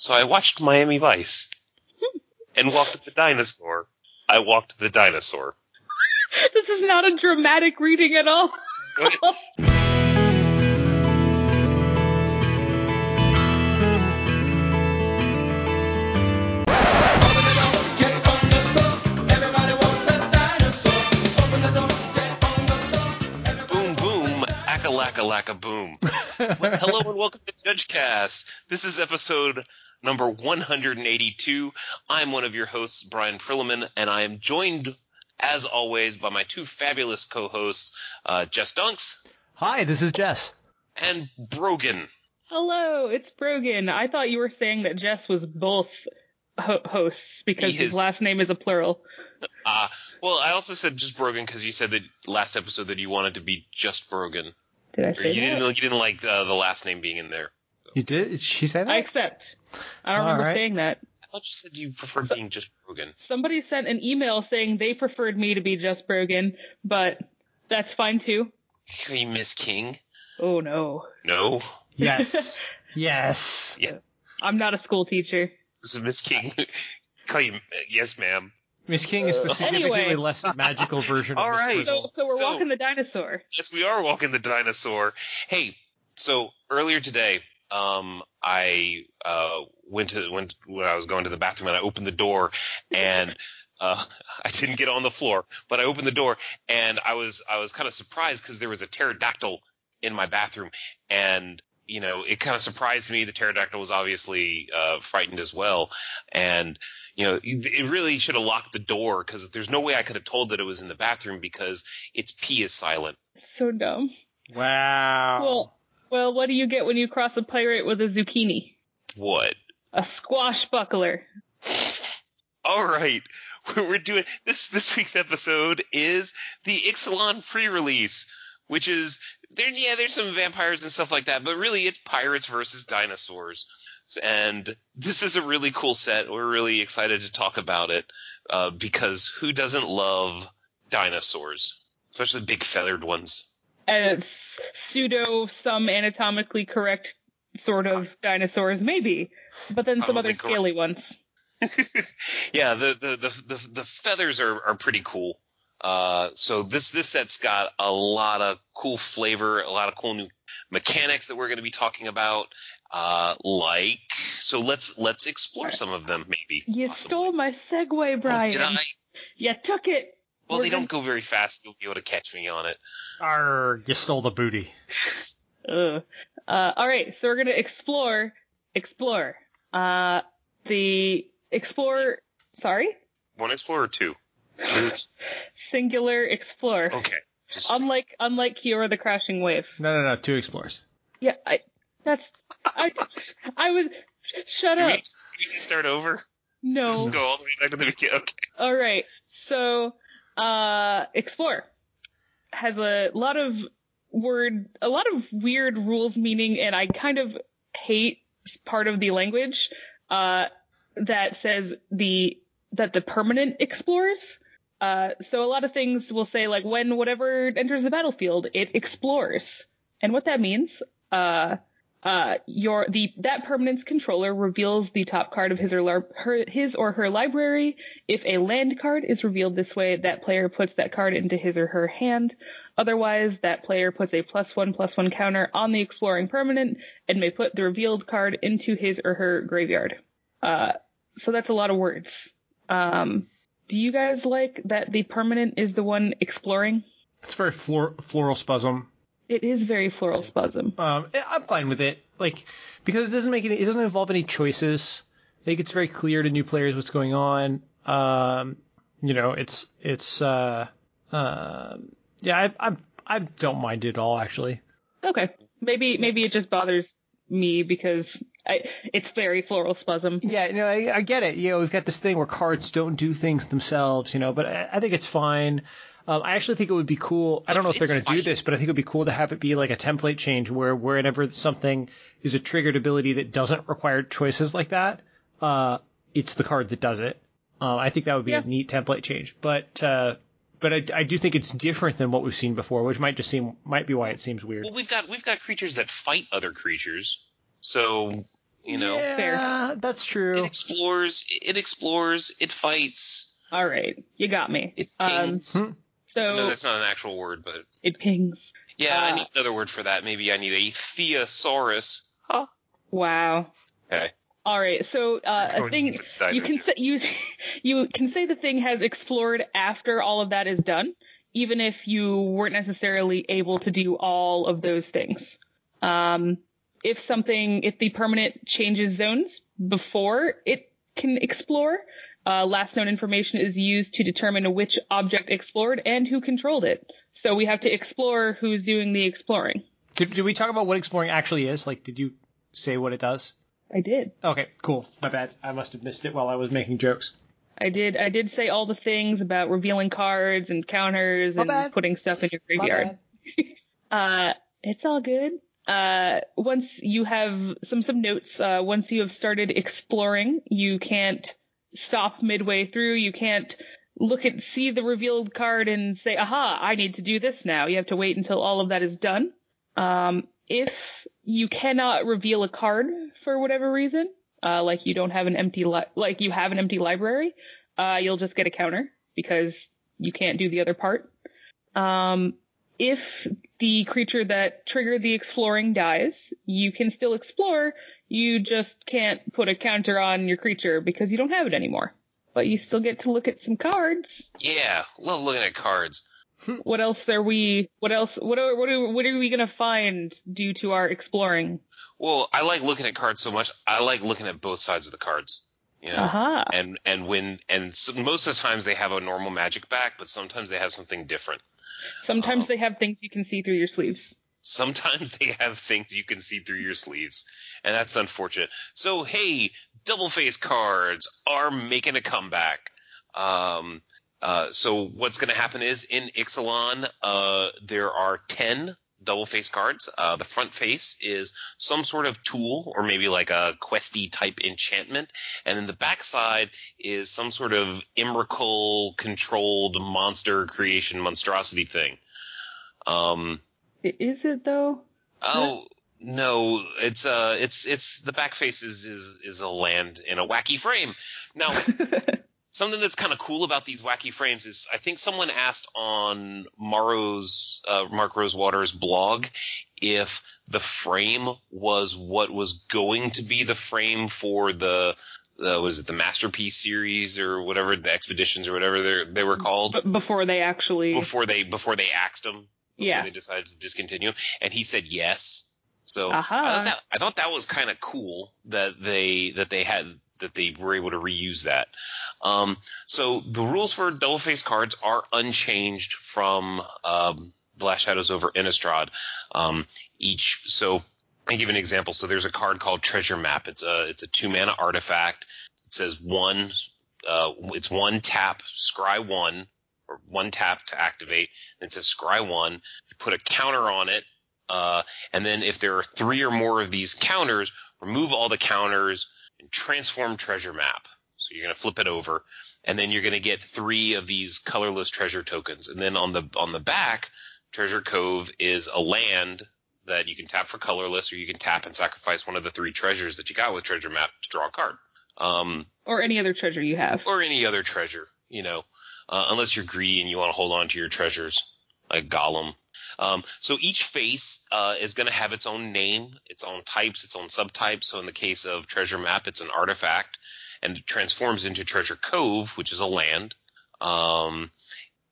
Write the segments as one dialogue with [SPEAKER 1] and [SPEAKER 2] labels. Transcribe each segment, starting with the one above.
[SPEAKER 1] So I watched Miami Vice and walked the dinosaur. I walked the dinosaur.
[SPEAKER 2] This is not a dramatic reading at all.
[SPEAKER 1] Boom, boom, acca lacka lacka boom. Well, Hello and welcome to Judge Cast. This is episode number 182. I'm one of your hosts, Brian Prilliman, and I am joined, as always, by my two fabulous co-hosts, uh, Jess Dunks
[SPEAKER 3] Hi, this is Jess.
[SPEAKER 1] and Brogan.
[SPEAKER 2] Hello, it's Brogan. I thought you were saying that Jess was both ho- hosts because
[SPEAKER 1] He
[SPEAKER 2] his last name is a plural.
[SPEAKER 1] Uh, well, I also said just Brogan because you said that last episode that you wanted to be just Brogan.
[SPEAKER 2] Did I say
[SPEAKER 1] you
[SPEAKER 2] that?
[SPEAKER 1] didn't, you didn't like uh, the last name being in there.
[SPEAKER 3] You did? Did she say that?
[SPEAKER 2] I accept. I don't
[SPEAKER 3] All
[SPEAKER 2] remember
[SPEAKER 3] right.
[SPEAKER 2] saying that.
[SPEAKER 1] I thought you said you preferred
[SPEAKER 2] So-
[SPEAKER 1] being just Brogan.
[SPEAKER 2] Somebody sent an email saying they preferred me to be just Brogan, but that's fine too.
[SPEAKER 1] Hey, Miss King.
[SPEAKER 2] Oh no.
[SPEAKER 1] No,
[SPEAKER 3] yes. yes.
[SPEAKER 2] I'm not a school teacher.
[SPEAKER 1] this is Miss King. Call you uh, yes, ma'am.
[SPEAKER 3] Miss King is the uh, significantly
[SPEAKER 2] Anyway.
[SPEAKER 3] less magical version
[SPEAKER 1] All
[SPEAKER 3] of Miss
[SPEAKER 1] right.
[SPEAKER 2] So so we're
[SPEAKER 1] So-
[SPEAKER 2] walking the dinosaur.
[SPEAKER 1] Yes, we are walking the dinosaur. Hey, so earlier today, um, I uh, went to went when I was going to the bathroom and I opened the door and uh, I didn't get on the floor, but I opened the door and I was I was kind of surprised because there was a pterodactyl in my bathroom and you know it kind of surprised me. The pterodactyl was obviously uh, frightened as well, and you know it it really should have locked the door because there's no way I could have told that it was in the bathroom because its pee is silent.
[SPEAKER 2] So dumb.
[SPEAKER 3] Wow.
[SPEAKER 2] Well well what do you get when you cross a pirate with a zucchini?
[SPEAKER 1] What?
[SPEAKER 2] A squashbuckler.
[SPEAKER 1] All right, we're doing this. This week's episode is the Ixalan pre-release, which is there. Yeah, there's some vampires and stuff like that, but really it's pirates versus dinosaurs. And this is a really cool set. We're really excited to talk about it uh, because who doesn't love dinosaurs, especially big feathered ones?
[SPEAKER 2] And it's pseudo some anatomically correct sort of dinosaurs maybe but then some
[SPEAKER 1] Probably
[SPEAKER 2] other
[SPEAKER 1] correct.
[SPEAKER 2] scaly ones
[SPEAKER 1] yeah, the the the the, the feathers are, are pretty cool. Uh, so this this set's got a lot of cool flavor, a lot of cool new mechanics that we're going to be talking about. Uh, like, so let's let's explore some of them, maybe.
[SPEAKER 2] you
[SPEAKER 1] possibly.
[SPEAKER 2] stole my segue
[SPEAKER 1] Oh,
[SPEAKER 2] brian
[SPEAKER 1] did I?
[SPEAKER 2] you took it
[SPEAKER 1] Well,
[SPEAKER 2] We're
[SPEAKER 1] they don't go very fast. You'll be able to catch me on it.
[SPEAKER 3] Arr, you stole the booty.
[SPEAKER 2] Uh, all right so we're gonna explore explore uh the explore sorry
[SPEAKER 1] One explorer, or two.
[SPEAKER 2] singular explore
[SPEAKER 1] Okay. Just
[SPEAKER 2] unlike unlike Kiora the crashing wave
[SPEAKER 3] No, no, no. Two explorers.
[SPEAKER 2] yeah i that's i i was shut
[SPEAKER 1] do
[SPEAKER 2] up
[SPEAKER 1] do we start over?
[SPEAKER 2] no
[SPEAKER 1] Just go all the way back to the beginning. Okay.
[SPEAKER 2] All right. So, uh, explore has a lot of word, a lot of weird rules meaning, and I kind of hate part of the language, uh, that says the, that the permanent explores. Uh, so a lot of things will say like when whatever enters the battlefield, it explores. And what that means, uh, uh, your the that permanence controller reveals the top card of his or her his or her library. If a land card is revealed this way, that player puts that card into his or her hand. Otherwise, that player puts a plus one plus one counter on the exploring permanent and may put the revealed card into his or her graveyard. Uh, so that's a lot of words. Um, do you guys like that the permanent is the one exploring?
[SPEAKER 3] It's very flor- floral spasm.
[SPEAKER 2] It is very floral spasm.
[SPEAKER 3] Um, I- I'm fine with it. Like, because it doesn't make any, it doesn't involve any choices. I think it's very clear to new players what's going on. Um, you know, it's, it's, uh, um yeah, I, I'm, I don't mind it at all, actually.
[SPEAKER 2] Okay. Maybe maybe it just bothers me because I, it's very floral spasm.
[SPEAKER 3] Yeah, you know, I, I get it. You know, we've got this thing where cards don't do things themselves, you know, but I, I think it's fine. Um, I actually think it would be cool. I don't know if they're going to do this, but I think it would be cool to have it be like a template change where whenever something is a triggered ability that doesn't require choices like that, uh, it's the card that does it. Uh, I think that would be
[SPEAKER 2] Yeah.
[SPEAKER 3] a neat template change. But uh, but I, I do think it's different than what we've seen before, which might just seem might be why it seems weird.
[SPEAKER 1] Well, we've got we've got creatures that fight other creatures, so you know.
[SPEAKER 3] yeah,
[SPEAKER 2] Fair.
[SPEAKER 3] Yeah, that's
[SPEAKER 1] It explores. It explores. It fights.
[SPEAKER 2] All right, you got me.
[SPEAKER 1] It
[SPEAKER 2] Um.
[SPEAKER 3] Hmm.
[SPEAKER 2] So
[SPEAKER 1] no, that's not an actual word, but
[SPEAKER 2] it pings.
[SPEAKER 1] yeah, I
[SPEAKER 2] Uh,
[SPEAKER 1] need another word for that. Maybe I need a theosaurus. Huh?
[SPEAKER 2] Wow.
[SPEAKER 1] Okay.
[SPEAKER 2] All right, so uh, a thing you can say you you can say the thing has explored after all of that is done, even if you weren't necessarily able to do all of those things. Um, if something, if the permanent changes zones before it can explore, uh, last known information is used to determine which object explored and who controlled it. So we have to explore who's doing the exploring.
[SPEAKER 3] Did, did we talk about what exploring actually is? Like, did you say what it does?
[SPEAKER 2] I did.
[SPEAKER 3] Okay, cool. My bad. I must have missed it while I was making jokes.
[SPEAKER 2] I did. I did say all the things about revealing cards and counters
[SPEAKER 3] My
[SPEAKER 2] and
[SPEAKER 3] bad.
[SPEAKER 2] putting stuff in your graveyard. Uh, it's all good. Uh, once you have some some notes, uh, once you have started exploring, you can't stop midway through. You can't look at see the revealed card and say, "Aha! I need to do this now." You have to wait until all of that is done. Um, if you cannot reveal a card for whatever reason, uh, like you don't have an empty li- like you have an empty library, uh, you'll just get a counter because you can't do the other part. Um, if the creature that triggered the exploring dies, you can still explore. You just can't put a counter on your creature because you don't have it anymore. But you still get to look at some cards.
[SPEAKER 1] Yeah, love looking at cards.
[SPEAKER 2] What else are we? What else? What are what are what are we gonna find due to our exploring?
[SPEAKER 1] Well, I like looking at cards so much. I like looking at both sides of the cards. You know,
[SPEAKER 2] Aha!
[SPEAKER 1] and and when and so most of the times they have a normal magic back, but sometimes they have something different.
[SPEAKER 2] Sometimes
[SPEAKER 1] um,
[SPEAKER 2] they have things you can see through your sleeves.
[SPEAKER 1] Sometimes they have things you can see through your sleeves, and that's unfortunate. So hey, double face cards are making a comeback. Um, uh, so what's going to happen is in Ixalan, uh, there are ten double face cards. Uh, the front face is some sort of tool or maybe like a questy type enchantment, and then the back side is some sort of Emrakul controlled monster creation monstrosity thing. Um,
[SPEAKER 2] Is it though?
[SPEAKER 1] Oh no, it's uh, it's it's the back face is is is a land in a wacky frame. Now, something that's kind of cool about these wacky frames is I think someone asked on Maro's uh, Mark Rosewater's blog if the frame was what was going to be the frame for the uh, was it the masterpiece series or whatever the expeditions or whatever they they were called
[SPEAKER 2] before they actually,
[SPEAKER 1] before they before they axed them
[SPEAKER 2] yeah.
[SPEAKER 1] they decided to discontinue, and he said yes. So
[SPEAKER 2] Aha.
[SPEAKER 1] I, thought that, I thought that was kind of cool that they that they had that they were able to reuse that. Um, so the rules for double face cards are unchanged from um, the Last Shadows over Innistrad. Um, each so I give an example. So there's a card called Treasure Map. It's a it's a two mana artifact. It says one. Uh, it's one tap, scry one, or one tap to activate. And it says scry one. You put a counter on it, uh, and then if there are three or more of these counters, remove all the counters and transform treasure map. So you're gonna flip it over, and then you're gonna get three of these colorless treasure tokens. And then on the on the back, Treasure Cove is a land that you can tap for colorless, or you can tap and sacrifice one of the three treasures that you got with treasure map to draw a card. Um,
[SPEAKER 2] or any other treasure you have.
[SPEAKER 1] or any other treasure, you know, uh, unless you're greedy and you want to hold on to your treasures, like Gollum. Um, so each face uh, is going to have its own name, its own types, its own subtypes. So in the case of Treasure Map, it's an artifact, and it transforms into Treasure Cove, which is a land. Um,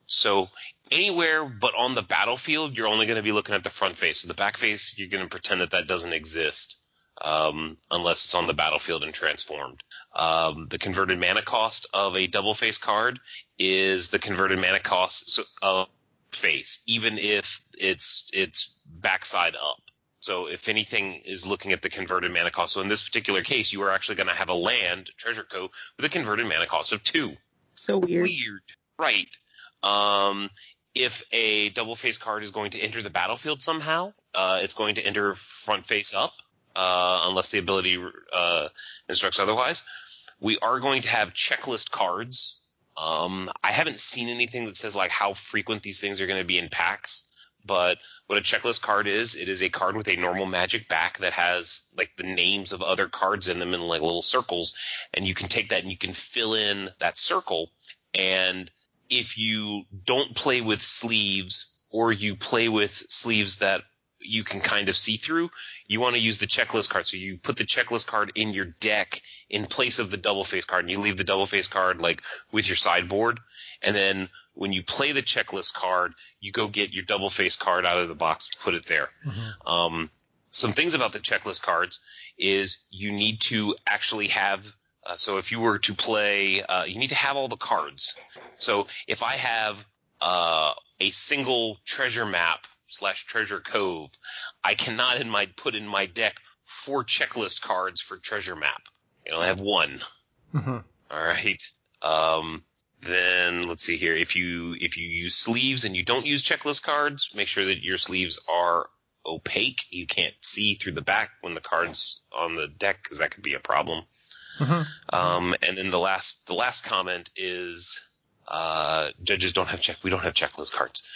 [SPEAKER 1] so anywhere but on the battlefield, you're only going to be looking at the front face. So the back face, you're going to pretend that that doesn't exist. Um, unless it's on the battlefield and transformed. Um, the converted mana cost of a double face card is the converted mana cost of face, even if it's it's backside up. So if anything is looking at the converted mana cost, so in this particular case, you are actually going to have a land treasure cove with a converted mana cost of two.
[SPEAKER 2] So weird.
[SPEAKER 1] Weird, right? Um, if a double face card is going to enter the battlefield somehow, uh, it's going to enter front face up, uh, unless the ability uh, instructs otherwise. We are going to have checklist cards. Um, I haven't seen anything that says like how frequent these things are going to be in packs, But what a checklist card is, it is a card with a normal magic back that has like the names of other cards in them in like little circles, and you can take that and you can fill in that circle. And if you don't play with sleeves or you play with sleeves that you can kind of see through, you want to use the checklist card. So you put the checklist card in your deck in place of the double face card, and you leave the double face card like with your sideboard. And then when you play the checklist card, you go get your double face card out of the box, put it there.
[SPEAKER 3] Mm-hmm.
[SPEAKER 1] Um, some things about the checklist cards is you need to actually have. Uh, so if you were to play, uh, you need to have all the cards. So if I have uh, a single treasure map slash treasure cove, I cannot in my put in my deck four checklist cards for treasure map. You know, I have one.
[SPEAKER 3] Mhm.
[SPEAKER 1] All right. Um, then let's see here. If you if you use sleeves and you don't use checklist cards, make sure that your sleeves are opaque. You can't see through the back when the cards on the deck because that could be a problem.
[SPEAKER 3] Mhm.
[SPEAKER 1] Um, and then the last the last comment is uh, judges don't have check. We don't have checklist cards.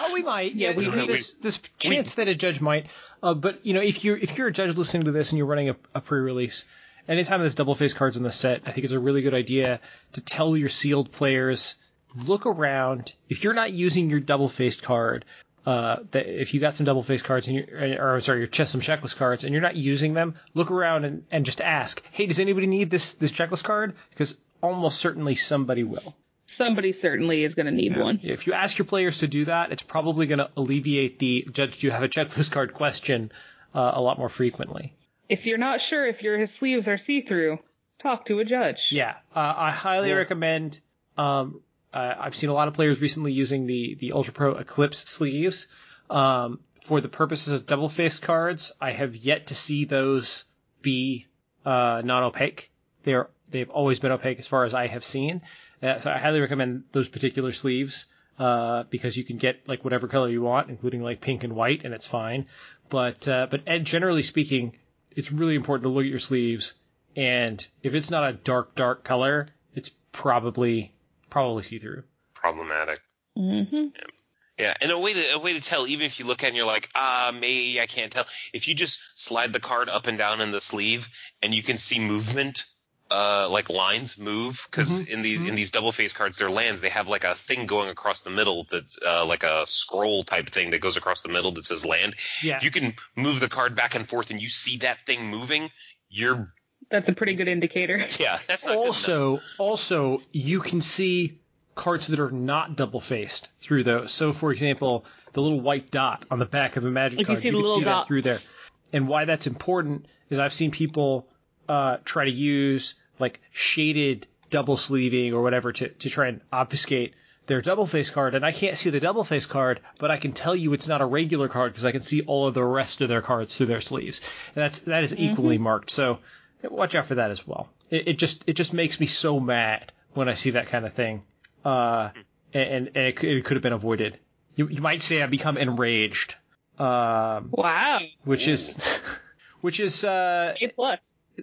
[SPEAKER 3] Oh, we might.
[SPEAKER 2] Yeah, we-
[SPEAKER 1] we-
[SPEAKER 3] there's, there's chance that a judge might. Uh, but you know, if you're if you're a judge listening to this and you're running a, a pre-release, anytime there's double face cards in the set, I think it's a really good idea to tell your sealed players look around. If you're not using your double faced card, uh, that if you got some double face cards and you're, or sorry, your chest some checklist cards and you're not using them, look around and, and just ask, hey, does anybody need this this checklist card? Because almost certainly somebody will.
[SPEAKER 2] Somebody certainly is going to need one.
[SPEAKER 3] If you ask your players to do that, it's probably going to alleviate the judge, do you have a checklist card question uh, a lot more frequently.
[SPEAKER 2] If you're not sure if your sleeves are see-through, talk to a judge.
[SPEAKER 3] Yeah, uh, I highly
[SPEAKER 1] Yeah.
[SPEAKER 3] recommend. Um, uh, I've seen a lot of players recently using the the Ultra Pro Eclipse sleeves um, for the purposes of double faced cards. I have yet to see those be uh, non opaque. They're they've always been opaque as far as I have seen. Uh, so I highly recommend those particular sleeves uh, because you can get like whatever color you want, including like pink and white, and it's fine. But uh, but and generally speaking, it's really important to look at your sleeves, and if it's not a dark dark color, it's probably probably see through.
[SPEAKER 1] Problematic.
[SPEAKER 2] hmm
[SPEAKER 1] Yeah, and a way to a way to tell, even if you look at it and you're like, ah, maybe I can't tell. If you just slide the card up and down in the sleeve, and you can see movement, uh, like lines move, because in these in these double face cards, they're lands. They have like a thing going across the middle that's uh, like a scroll type thing that goes across the middle that says land.
[SPEAKER 3] Yeah.
[SPEAKER 1] If you can move the card back and forth, and you see that thing moving, you're
[SPEAKER 2] That's a pretty good indicator.
[SPEAKER 1] yeah, that's not good
[SPEAKER 3] also, also, you can see cards that are not double faced through those. So, for example, the little white dot on the back of a magic
[SPEAKER 2] Like you
[SPEAKER 3] card,
[SPEAKER 2] see the
[SPEAKER 3] can
[SPEAKER 2] little
[SPEAKER 3] see that through there. And why that's important is I've seen people uh, try to use like shaded double sleeving or whatever to, to try and obfuscate their double face card, and I can't see the double face card, but I can tell you it's not a regular card because I can see all of the rest of their cards through their sleeves. And that's that is equally marked. So watch out for that as well. It, it just it just makes me so mad when I see that kind of thing, uh, and and it, could- it could have been avoided. You, you might say I become enraged, um,
[SPEAKER 2] Wow.
[SPEAKER 3] which is which is uh,
[SPEAKER 2] A plus.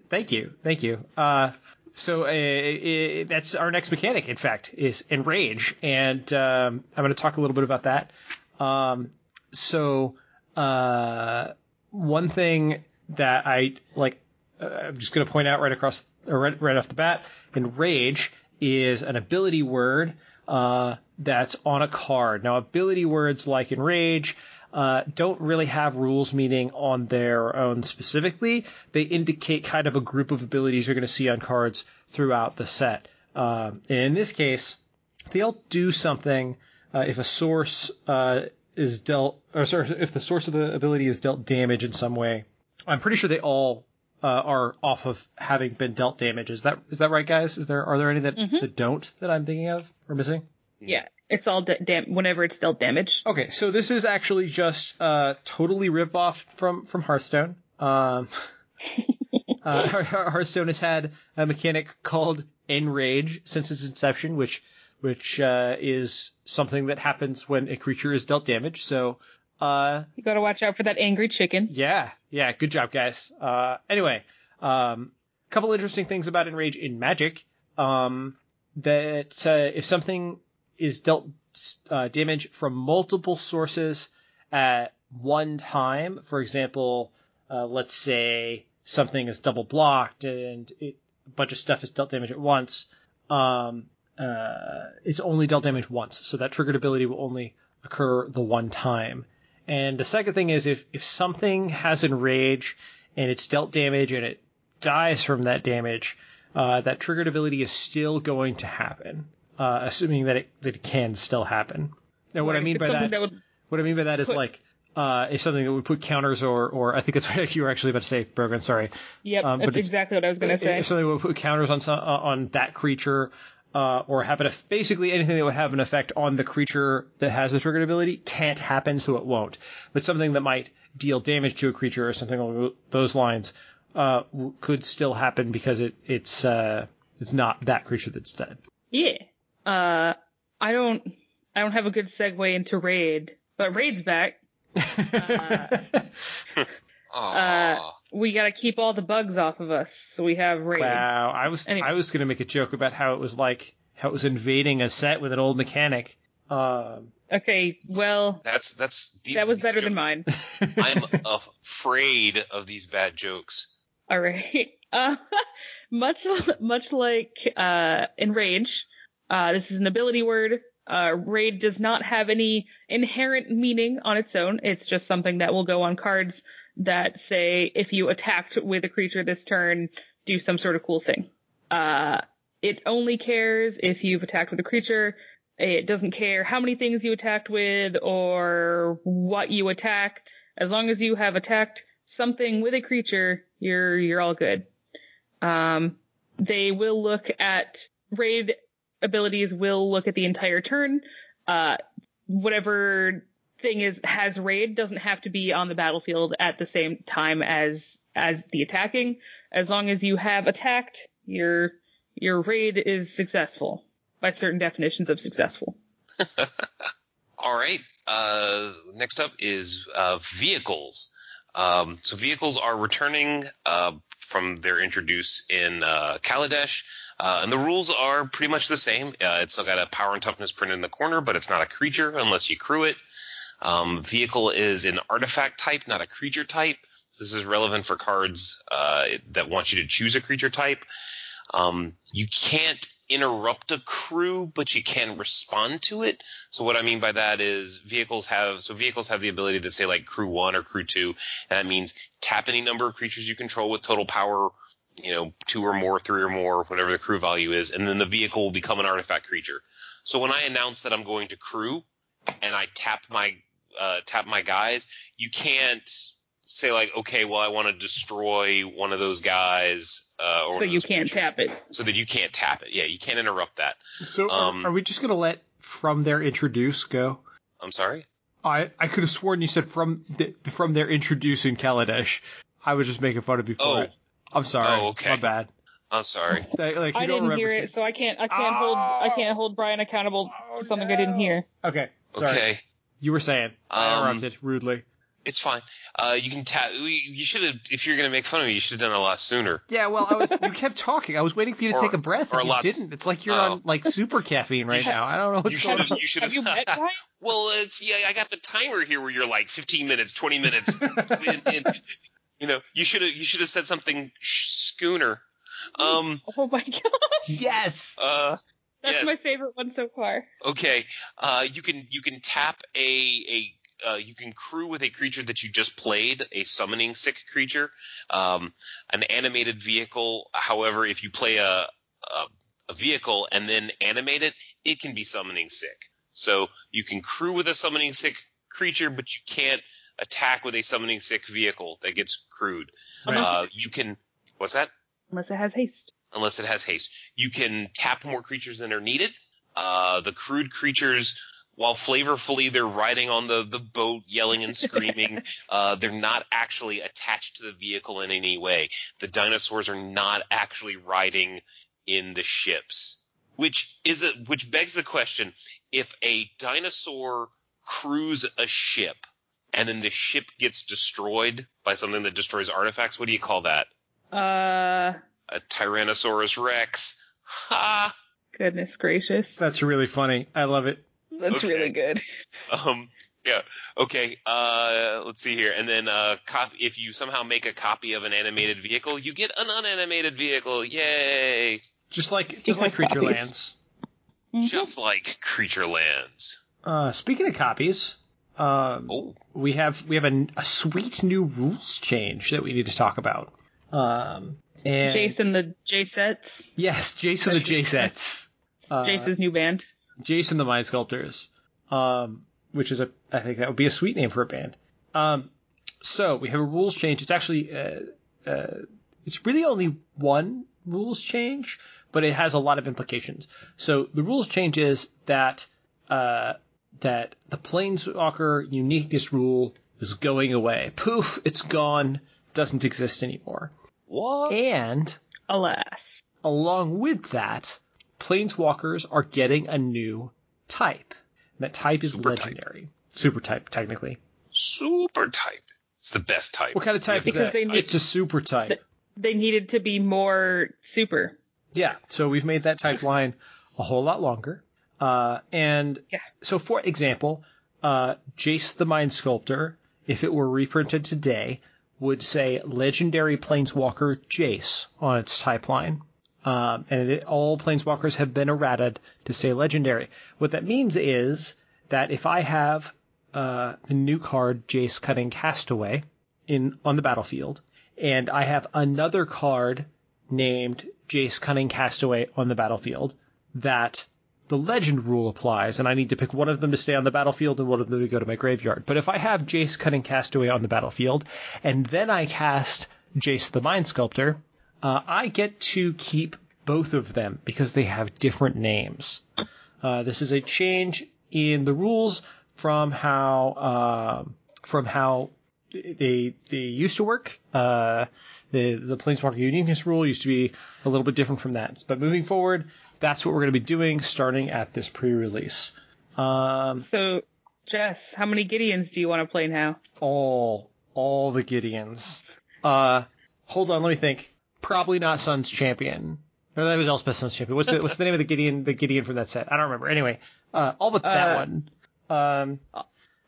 [SPEAKER 3] Thank you, thank you. Uh, so uh, uh, that's our next mechanic. In fact, is enrage, and um, I'm going to talk a little bit about that. Um, so uh, one thing that I like, uh, I'm just going to point out right across, right, right off the bat, enrage is an ability word uh, that's on a card. Now, ability words like enrage uh, don't really have rules meaning on their own specifically. They indicate kind of a group of abilities you're going to see on cards throughout the set. Uh, in this case, they'll do something uh, if a source uh, is dealt, or sorry, if the source of the ability is dealt damage in some way. I'm pretty sure they all uh, are off of having been dealt damage. Is that is that right, guys? Is there are there any that, that don't that I'm thinking of or missing?
[SPEAKER 2] Yeah. It's all de- dam- whenever it's dealt damage.
[SPEAKER 3] Okay, so this is actually just uh, totally rip off from from Hearthstone. Um, uh, Hear- Hear- Hearthstone has had a mechanic called Enrage since its inception, which which uh, is something that happens when a creature is dealt damage. So, uh,
[SPEAKER 2] You gotta watch out for that angry chicken.
[SPEAKER 3] yeah, yeah, good job, guys. Uh, anyway, um, a couple interesting things about Enrage in Magic. Um, that uh, if something is dealt uh, damage from multiple sources at one time. For example, uh, let's say something is double blocked and it, a bunch of stuff is dealt damage at once. Um, uh, it's only dealt damage once, so that triggered ability will only occur the one time. And the second thing is if, if something has enrage and it's dealt damage and it dies from that damage, uh, that triggered ability is still going to happen, uh, assuming that it that it can still happen. Now, what I mean by that,
[SPEAKER 2] would-
[SPEAKER 3] what I mean by that is
[SPEAKER 2] put-
[SPEAKER 3] like, uh, it's something that would put counters or, or I think it's what you were actually about to say, Brogan. Sorry.
[SPEAKER 2] Yep,
[SPEAKER 3] Um,
[SPEAKER 2] that's exactly what I was gonna say.
[SPEAKER 3] If something would put counters on some, uh, on that creature, uh, or have eff- basically anything that would have an effect on the creature that has the triggered ability can't happen, so it won't. But something that might deal damage to a creature or something along those lines uh, w- could still happen because it it's uh, it's not that creature that's dead.
[SPEAKER 2] Yeah. Uh, I don't, I don't have a good segue into raid, but raid's back.
[SPEAKER 1] Aw.
[SPEAKER 2] We gotta keep all the bugs off of us, so we have raid.
[SPEAKER 3] wow, I was
[SPEAKER 2] Anyway.
[SPEAKER 3] I was gonna make a joke about how it was like how it was invading a set with an old mechanic. Um,
[SPEAKER 2] Okay, well,
[SPEAKER 1] that's that's these,
[SPEAKER 2] that was
[SPEAKER 1] these
[SPEAKER 2] better
[SPEAKER 1] jo-
[SPEAKER 2] than mine.
[SPEAKER 1] I'm afraid of these bad jokes.
[SPEAKER 2] All right. Uh, much much like uh, Enrage, uh, this is an ability word. Uh, raid does not have any inherent meaning on its own. It's just something that will go on cards that say if you attacked with a creature this turn, do some sort of cool thing. Uh, it only cares if you've attacked with a creature. It doesn't care how many things you attacked with or what you attacked. As long as you have attacked something with a creature, you're you're all good. Um, they will look at raid abilities will look at the entire turn. Uh, whatever thing is has raid doesn't have to be on the battlefield at the same time as as the attacking. As long as you have attacked, your your raid is successful by certain definitions of successful.
[SPEAKER 1] All right. Uh, next up is uh, vehicles. Um, so vehicles are returning uh, from their introduce in uh, Kaladesh, uh, and the rules are pretty much the same. Uh, it's got a power and toughness printed in the corner, but it's not a creature unless you crew it. Um, vehicle is an artifact type, not a creature type. This is relevant for cards uh, that want you to choose a creature type. Um, you can't interrupt a crew, but you can respond to it. So what I mean by that is vehicles have so vehicles have the ability to say like crew one or crew two, and that means tap any number of creatures you control with total power, you know, two or more, three or more, whatever the crew value is, and then the vehicle will become an artifact creature. So when I announce that I'm going to crew and I tap my uh, tap my guys, you can't say like, okay, well I want to destroy one of those guys. Uh, or
[SPEAKER 2] So you can't
[SPEAKER 1] creatures
[SPEAKER 2] tap it.
[SPEAKER 1] so that you can't tap it. Yeah, you can't interrupt that.
[SPEAKER 3] so are,
[SPEAKER 1] Um,
[SPEAKER 3] are we just gonna let from their introduce go?
[SPEAKER 1] I'm sorry.
[SPEAKER 3] I, I could have sworn you said from the, from their introduce in Kaladesh. I was just making fun of you for
[SPEAKER 1] Oh.
[SPEAKER 3] it. I'm sorry.
[SPEAKER 1] Oh, okay.
[SPEAKER 3] My bad.
[SPEAKER 1] I'm sorry.
[SPEAKER 3] Like, like, you
[SPEAKER 2] I
[SPEAKER 3] don't
[SPEAKER 2] didn't hear it, so I can't I can't hold I can't hold Brian accountable to something I didn't hear.
[SPEAKER 3] Okay. Sorry.
[SPEAKER 1] Okay,
[SPEAKER 3] You were saying. I
[SPEAKER 1] Um,
[SPEAKER 3] interrupted rudely.
[SPEAKER 1] it's fine. Uh, you can tap. You should have. If you're gonna make fun of me, you should have done it a lot sooner.
[SPEAKER 3] Yeah, well, I was. You kept talking. I was waiting for you to
[SPEAKER 1] Or-
[SPEAKER 3] take a breath,
[SPEAKER 1] or
[SPEAKER 3] and
[SPEAKER 1] a
[SPEAKER 3] you
[SPEAKER 1] lot-
[SPEAKER 3] didn't. It's like you're
[SPEAKER 1] oh.
[SPEAKER 3] on like super caffeine right
[SPEAKER 1] You-
[SPEAKER 3] now. I don't know
[SPEAKER 1] You
[SPEAKER 3] what's
[SPEAKER 1] should
[SPEAKER 3] going
[SPEAKER 1] have.
[SPEAKER 3] on.
[SPEAKER 1] You should
[SPEAKER 2] Have you met Brian?
[SPEAKER 1] well, it's yeah. I got the timer here where you're like 15 minutes, 20 minutes. in, in, you know, you should have. You should have said something schooner. Um.
[SPEAKER 2] Oh my god.
[SPEAKER 3] Yes.
[SPEAKER 1] Uh.
[SPEAKER 2] That's
[SPEAKER 1] Yes.
[SPEAKER 2] my favorite one so far.
[SPEAKER 1] Okay. Uh. You can. You can tap a a. Uh, you can crew with a creature that you just played, a summoning sick creature, um, an animated vehicle. However, if you play a, a a vehicle and then animate it, it can be summoning sick. So you can crew with a summoning sick creature, but you can't attack with a summoning sick vehicle that gets crewed.
[SPEAKER 3] Right.
[SPEAKER 1] Uh, you can. What's that?
[SPEAKER 2] Unless it has haste.
[SPEAKER 1] unless it has haste. You can tap more creatures than are needed. Uh, the crude creatures, while flavorfully they're riding on the, the boat, yelling and screaming, uh, they're not actually attached to the vehicle in any way. The dinosaurs are not actually riding in the ships. Which is a, which begs the question, if a dinosaur crews a ship and then the ship gets destroyed by something that destroys artifacts, what do you call that?
[SPEAKER 2] Uh,
[SPEAKER 1] a Tyrannosaurus Rex. Ha!
[SPEAKER 2] goodness gracious.
[SPEAKER 3] That's really funny. I love it.
[SPEAKER 2] That's
[SPEAKER 1] Okay.
[SPEAKER 2] really good.
[SPEAKER 1] Um, Yeah. Okay, uh, let's see here. And then uh, cop- if you somehow make a copy of an animated vehicle, you get an unanimated vehicle. Yay!
[SPEAKER 3] Just like just like
[SPEAKER 2] Copies.
[SPEAKER 3] Creature Lands.
[SPEAKER 2] Mhm.
[SPEAKER 1] Just like Creature Lands.
[SPEAKER 3] Uh, speaking of copies, um,
[SPEAKER 1] Oh,
[SPEAKER 3] we have we have a, a sweet new rules change that we need to talk about. Um, and
[SPEAKER 2] Jason the J sets.
[SPEAKER 3] yes, Jason the J sets, uh,
[SPEAKER 2] Jason's new band.
[SPEAKER 3] Jason the Mind Sculptors, um, which is a I think that would be a sweet name for a band. Um, so we have a rules change. It's actually uh, uh, it's really only one rules change, but it has a lot of implications. So the rules change is that uh, that the Planeswalker uniqueness rule is going away. Poof, it's gone. Doesn't exist anymore.
[SPEAKER 1] what?
[SPEAKER 3] And
[SPEAKER 2] Alas.
[SPEAKER 3] along with that, Planeswalkers are getting a new type. That type is
[SPEAKER 1] Super type.
[SPEAKER 3] legendary. Super type, technically.
[SPEAKER 1] Super type. It's the best type.
[SPEAKER 3] What kind of type
[SPEAKER 1] Yeah,
[SPEAKER 3] is
[SPEAKER 2] Because
[SPEAKER 3] that?
[SPEAKER 2] they need-
[SPEAKER 3] It's a super type.
[SPEAKER 2] They needed to be more super.
[SPEAKER 3] Yeah, so we've made that type line a whole lot longer. Uh, and
[SPEAKER 2] Yeah.
[SPEAKER 3] so, for example, uh, Jace the Mind Sculptor, if it were reprinted today, would say Legendary Planeswalker Jace on its type line. Um, and it, all Planeswalkers have been errated to say Legendary. What that means is that if I have uh, the new card Jace Cunning Castaway in on the battlefield, and I have another card named Jace Cunning Castaway on the battlefield, that the legend rule applies, and I need to pick one of them to stay on the battlefield and one of them to go to my graveyard. But if I have Jace Cunning Castaway on the battlefield, and then I cast Jace the Mind Sculptor, uh, I get to keep both of them because they have different names. Uh, this is a change in the rules from how um, from how they they used to work. Uh, the the Planeswalker uniqueness rule used to be a little bit different from that. But moving forward, that's what we're going to be doing starting at this pre-release. Um,
[SPEAKER 2] So, Jess, how many Gideons do you want to play now?
[SPEAKER 3] all all the Gideons. Uh, hold on, let me think. Probably not Sun's champion. No, that was Elspeth Sun's champion. What's the what's the name of the Gideon the Gideon from that set? I don't remember. Anyway, uh, all but that
[SPEAKER 2] Uh,
[SPEAKER 3] one. Um,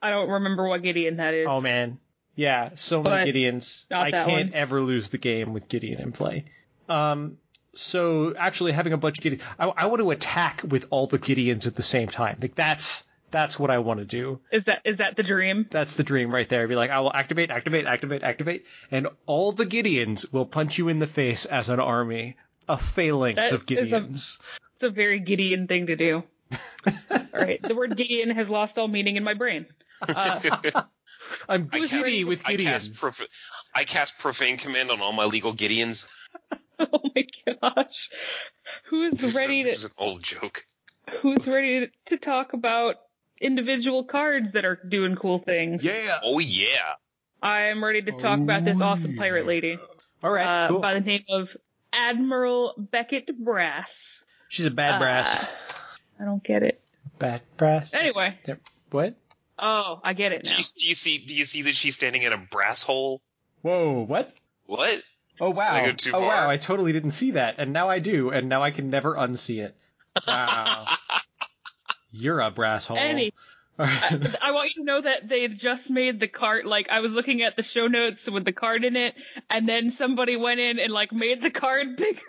[SPEAKER 2] I don't remember what Gideon that is.
[SPEAKER 3] oh man, yeah, so many Gideons. I can't
[SPEAKER 2] one.
[SPEAKER 3] ever lose the game with Gideon in play. Um, so actually having a bunch of Gideon, I, I want to attack with all the Gideons at the same time. Like that's that's what I want to do.
[SPEAKER 2] Is that is that the dream?
[SPEAKER 3] That's the dream right there. Be like, I will activate, activate, activate, activate, and all the Gideons will punch you in the face as an army. A phalanx
[SPEAKER 2] That
[SPEAKER 3] of
[SPEAKER 2] is a-
[SPEAKER 3] Gideons.
[SPEAKER 2] It's a very Gideon thing to do. all right, the word Gideon has lost all meaning in my brain. Uh,
[SPEAKER 3] I'm
[SPEAKER 1] I
[SPEAKER 3] giddy
[SPEAKER 1] cast,
[SPEAKER 3] with
[SPEAKER 1] I cast,
[SPEAKER 3] Gideons.
[SPEAKER 1] prof- I cast profane command on all my legal Gideons.
[SPEAKER 2] oh my gosh, who's ready
[SPEAKER 1] It's
[SPEAKER 2] to
[SPEAKER 1] an old joke.
[SPEAKER 2] who's ready to, to talk about individual cards that are doing cool things?
[SPEAKER 3] yeah.
[SPEAKER 1] Oh yeah.
[SPEAKER 2] I'm ready to talk about this awesome pirate lady
[SPEAKER 3] All right.
[SPEAKER 2] uh,
[SPEAKER 3] cool.
[SPEAKER 2] by the name of Admiral Beckett Brass.
[SPEAKER 3] She's a bad brass.
[SPEAKER 2] Uh, I don't get it.
[SPEAKER 3] bad brass.
[SPEAKER 2] Anyway,
[SPEAKER 3] What?
[SPEAKER 2] oh, I get it
[SPEAKER 1] Do
[SPEAKER 2] now.
[SPEAKER 1] you, do you see? Do you see that she's standing in a brass hole?
[SPEAKER 3] Whoa. What?
[SPEAKER 1] What?
[SPEAKER 3] Oh wow.
[SPEAKER 1] I go too
[SPEAKER 3] oh
[SPEAKER 1] far?
[SPEAKER 3] wow. I totally didn't see that, and now I do, and now I can never unsee it. Wow. You're a brass hole.
[SPEAKER 2] Any,
[SPEAKER 3] All right.
[SPEAKER 2] I want you to know that they had just made the card. Like I was looking at the show notes with the card in it, and then somebody went in and like made the card bigger,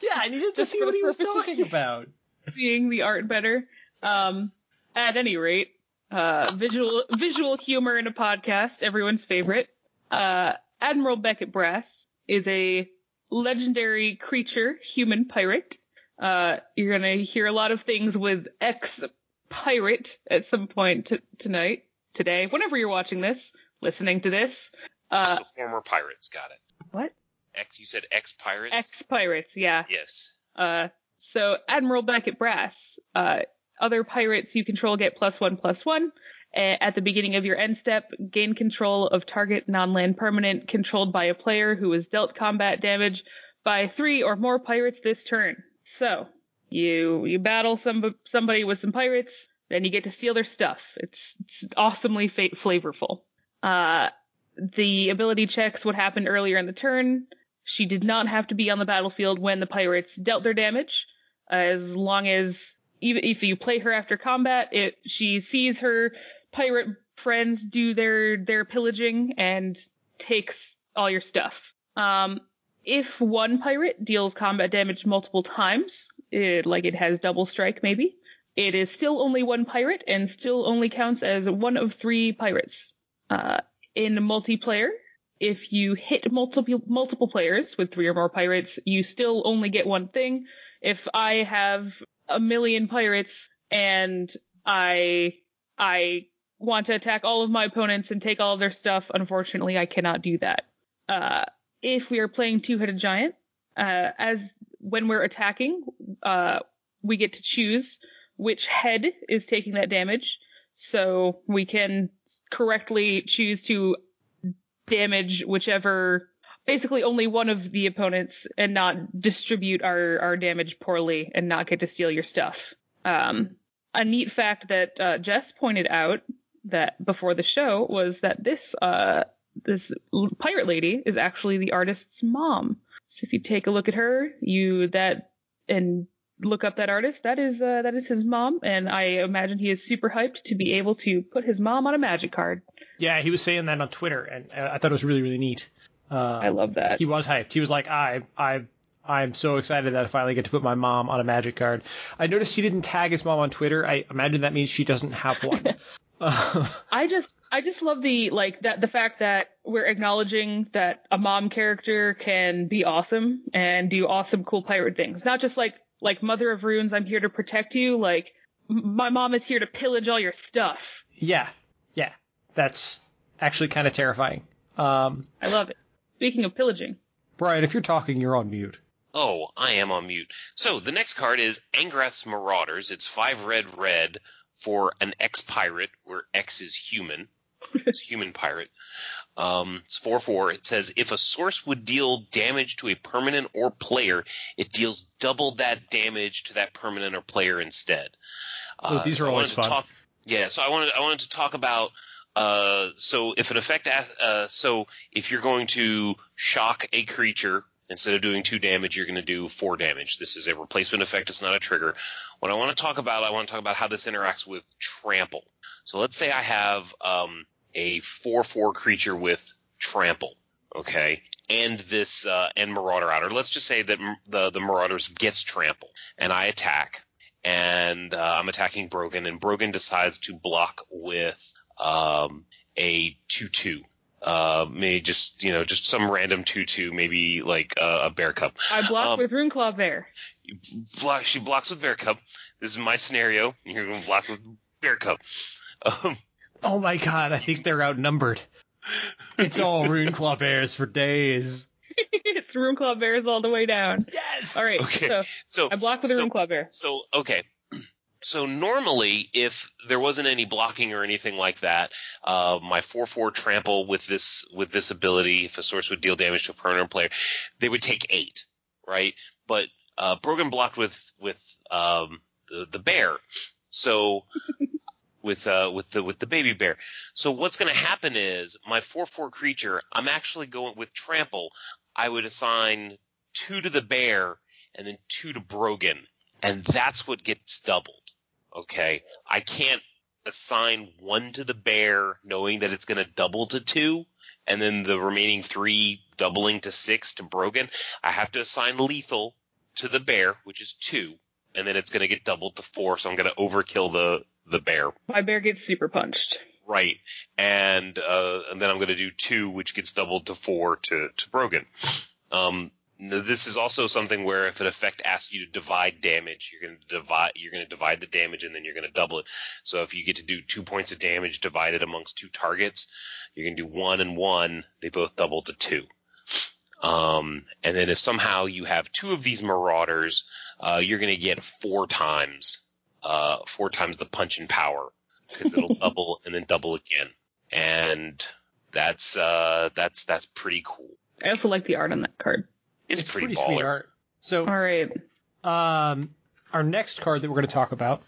[SPEAKER 3] yeah, I needed to see what he was talking about.
[SPEAKER 2] seeing the art better. Um, at any rate, uh, visual visual humor in a podcast, everyone's favorite. Uh, Admiral Beckett Brass is a legendary creature, human pirate. Uh, you're gonna hear a lot of things with ex pirate at some point t- tonight, today, whenever you're watching this, listening to this. Uh,
[SPEAKER 1] former pirates got it.
[SPEAKER 2] what?
[SPEAKER 1] Ex. You said ex pirates.
[SPEAKER 2] Ex pirates, yeah.
[SPEAKER 1] Yes.
[SPEAKER 2] Uh, so Admiral Beckett Brass, uh, other pirates you control get plus one plus one. At the beginning of your end step, gain control of target non-land permanent controlled by a player who is dealt combat damage by three or more pirates this turn. So you you battle some somebody with some pirates, then you get to steal their stuff. It's, it's awesomely fa- flavorful. Uh, the ability checks what happened earlier in the turn. She did not have to be on the battlefield when the pirates dealt their damage, as long as even if you play her after combat, it she sees her pirate friends do their their pillaging and takes all your stuff. Um, if one pirate deals combat damage multiple times, it, like it has double strike maybe, it is still only one pirate and still only counts as one of three pirates. Uh, in multiplayer, if you hit multiple multiple players with three or more pirates, you still only get one thing. If I have a million pirates and I I want to attack all of my opponents and take all of their stuff, unfortunately I cannot do that. Uh, if we are playing two-headed giant, uh, as when we're attacking, uh, we get to choose which head is taking that damage. So we can correctly choose to damage whichever, basically only one of the opponents and not distribute our, our damage poorly and not get to steal your stuff. Um, a neat fact that uh, Jess pointed out that before the show was that this uh, this pirate lady is actually the artist's mom. So if you take a look at her, you that and look up that artist, that is uh, that is his mom, and I imagine he is super hyped to be able to put his mom on a magic card.
[SPEAKER 3] Yeah, he was saying that on Twitter, and uh, I thought it was really really neat. Uh,
[SPEAKER 2] I love that.
[SPEAKER 3] He was hyped. He was like, I I I'm so excited that I finally get to put my mom on a magic card. I noticed he didn't tag his mom on Twitter. I imagine that means she doesn't have one.
[SPEAKER 2] I just I just love the like that the fact that we're acknowledging that a mom character can be awesome and do awesome cool pirate things. Not just like like Mother of Runes, I'm here to protect you. Like my mom is here to pillage all your stuff.
[SPEAKER 3] Yeah, yeah, that's actually kind of terrifying. Um,
[SPEAKER 2] I love it. Speaking of pillaging,
[SPEAKER 3] Brian, if you're talking, you're on mute.
[SPEAKER 1] Oh, I am on mute. So the next card is Angrath's Marauders. It's five red red for an X pirate, where X is human. It's a human pirate. Um, it's 4 4. It says if a source would deal damage to a permanent or player, it deals double that damage to that permanent or player instead.
[SPEAKER 3] Oh, these are always fun.
[SPEAKER 1] Talk, yeah, so I wanted I wanted to talk about uh, so if an effect uh, so if you're going to shock a creature instead of doing two damage, you're going to do four damage. This is a replacement effect. It's not a trigger. What I want to talk about, I want to talk about how this interacts with trample. So let's say I have um, a four-four creature with trample, okay, and this uh, and Marauder Outer. Let's just say that the the Marauders gets trample, and I attack, and uh, I'm attacking Brogan, and Brogan decides to block with um, a two-two. Uh, maybe just you know just some random two-two, maybe like uh, a bear cub.
[SPEAKER 2] I block
[SPEAKER 1] Um,
[SPEAKER 2] with Runeclaw Bear.
[SPEAKER 1] block, she blocks with Bear Cub. This is my scenario. You're going to block with Bear Cub. Um,
[SPEAKER 3] Oh my god, I think they're outnumbered. It's all Rune Claw Bears for days.
[SPEAKER 2] it's Runeclaw Bears all the way down.
[SPEAKER 3] Yes.
[SPEAKER 2] All right,
[SPEAKER 1] Okay.
[SPEAKER 2] so
[SPEAKER 1] so
[SPEAKER 2] I block with a
[SPEAKER 1] so,
[SPEAKER 2] Runeclaw Bear.
[SPEAKER 1] So okay. So normally, if there wasn't any blocking or anything like that, uh, my four-four trample with this with this ability, if a source would deal damage to a permanent player, they would take eight, right? But uh, Brogan blocked with with um, the the bear, so with uh, with the with the baby bear. So what's going to happen is my four-four creature, I'm actually going with trample. I would assign two to the bear and then two to Brogan, and that's what gets doubled. Okay, I can't assign one to the bear knowing that it's going to double to two, and then the remaining three doubling to six to Brogan. I have to assign lethal to the bear, which is two, and then it's going to get doubled to four. So I'm going to overkill the the bear.
[SPEAKER 2] My bear gets super punched.
[SPEAKER 1] Right, and uh, and then I'm going to do two, which gets doubled to four to to Brogan. Um, this is also something where if an effect asks you to divide damage, you're going to divide you're going to divide the damage and then you're going to double it. So if you get to do two points of damage divided amongst two targets, you're going to do one and one. They both double to two. Um, and then if somehow you have two of these marauders, uh, you're going to get four times uh, four times the punch and power because it'll double and then double again. And that's uh that's that's pretty cool.
[SPEAKER 2] I also like the art on that card.
[SPEAKER 1] It's,
[SPEAKER 3] It's
[SPEAKER 1] pretty,
[SPEAKER 3] pretty sweet art. So
[SPEAKER 2] All right.
[SPEAKER 3] Um, our next card that we're going to talk about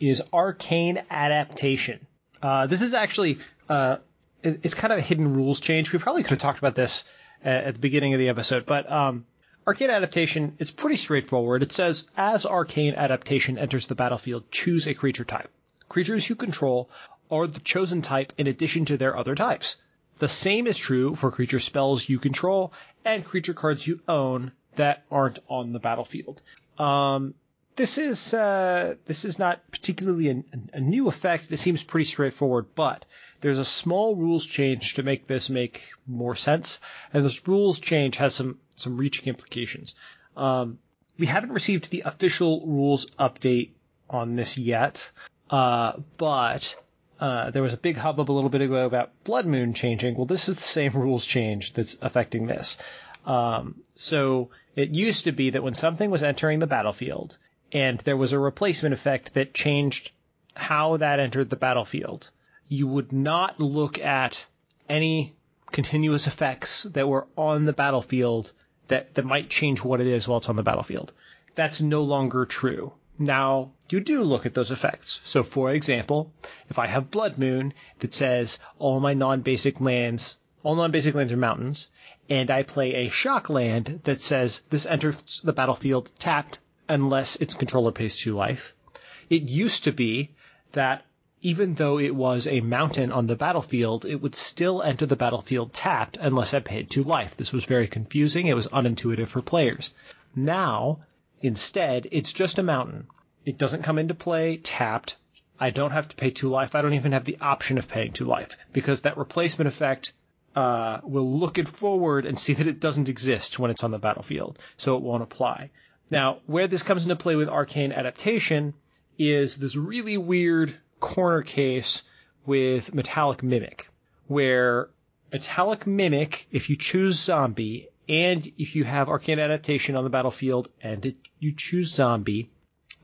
[SPEAKER 3] is Arcane Adaptation. Uh, this is actually uh, it's kind of a hidden rules change. We probably could have talked about this at, at the beginning of the episode, but um, Arcane Adaptation is pretty straightforward. It says as Arcane Adaptation enters the battlefield, choose a creature type. Creatures you control are the chosen type in addition to their other types. The same is true for creature spells you control and creature cards you own that aren't on the battlefield. Um, this is uh, this is not particularly a, a new effect. This seems pretty straightforward, but there's a small rules change to make this make more sense, and this rules change has some some reaching implications. Um, we haven't received the official rules update on this yet, uh, but uh, there was a big hubbub a little bit ago about Blood Moon changing. Well, this is the same rules change that's affecting this. Um, so it used to be that when something was entering the battlefield and there was a replacement effect that changed how that entered the battlefield, you would not look at any continuous effects that were on the battlefield that, that might change what it is while it's on the battlefield. That's no longer true. Now, you do look at those effects. So, for example, if I have Blood Moon that says all my non-basic lands, all non-basic lands are mountains, and I play a shock land that says this enters the battlefield tapped unless its controller pays two life. It used to be that even though it was a mountain on the battlefield, it would still enter the battlefield tapped unless I paid two life. This was very confusing. It was unintuitive for players. Now, instead, it's just a mountain. It doesn't come into play tapped. I don't have to pay two life. I don't even have the option of paying two life because that replacement effect uh, will look it forward and see that it doesn't exist when it's on the battlefield, so it won't apply. Now, where this comes into play with arcane adaptation is this really weird corner case with Metallic Mimic, where Metallic Mimic, if you choose zombie, and if you have arcane adaptation on the battlefield and it, you choose zombie,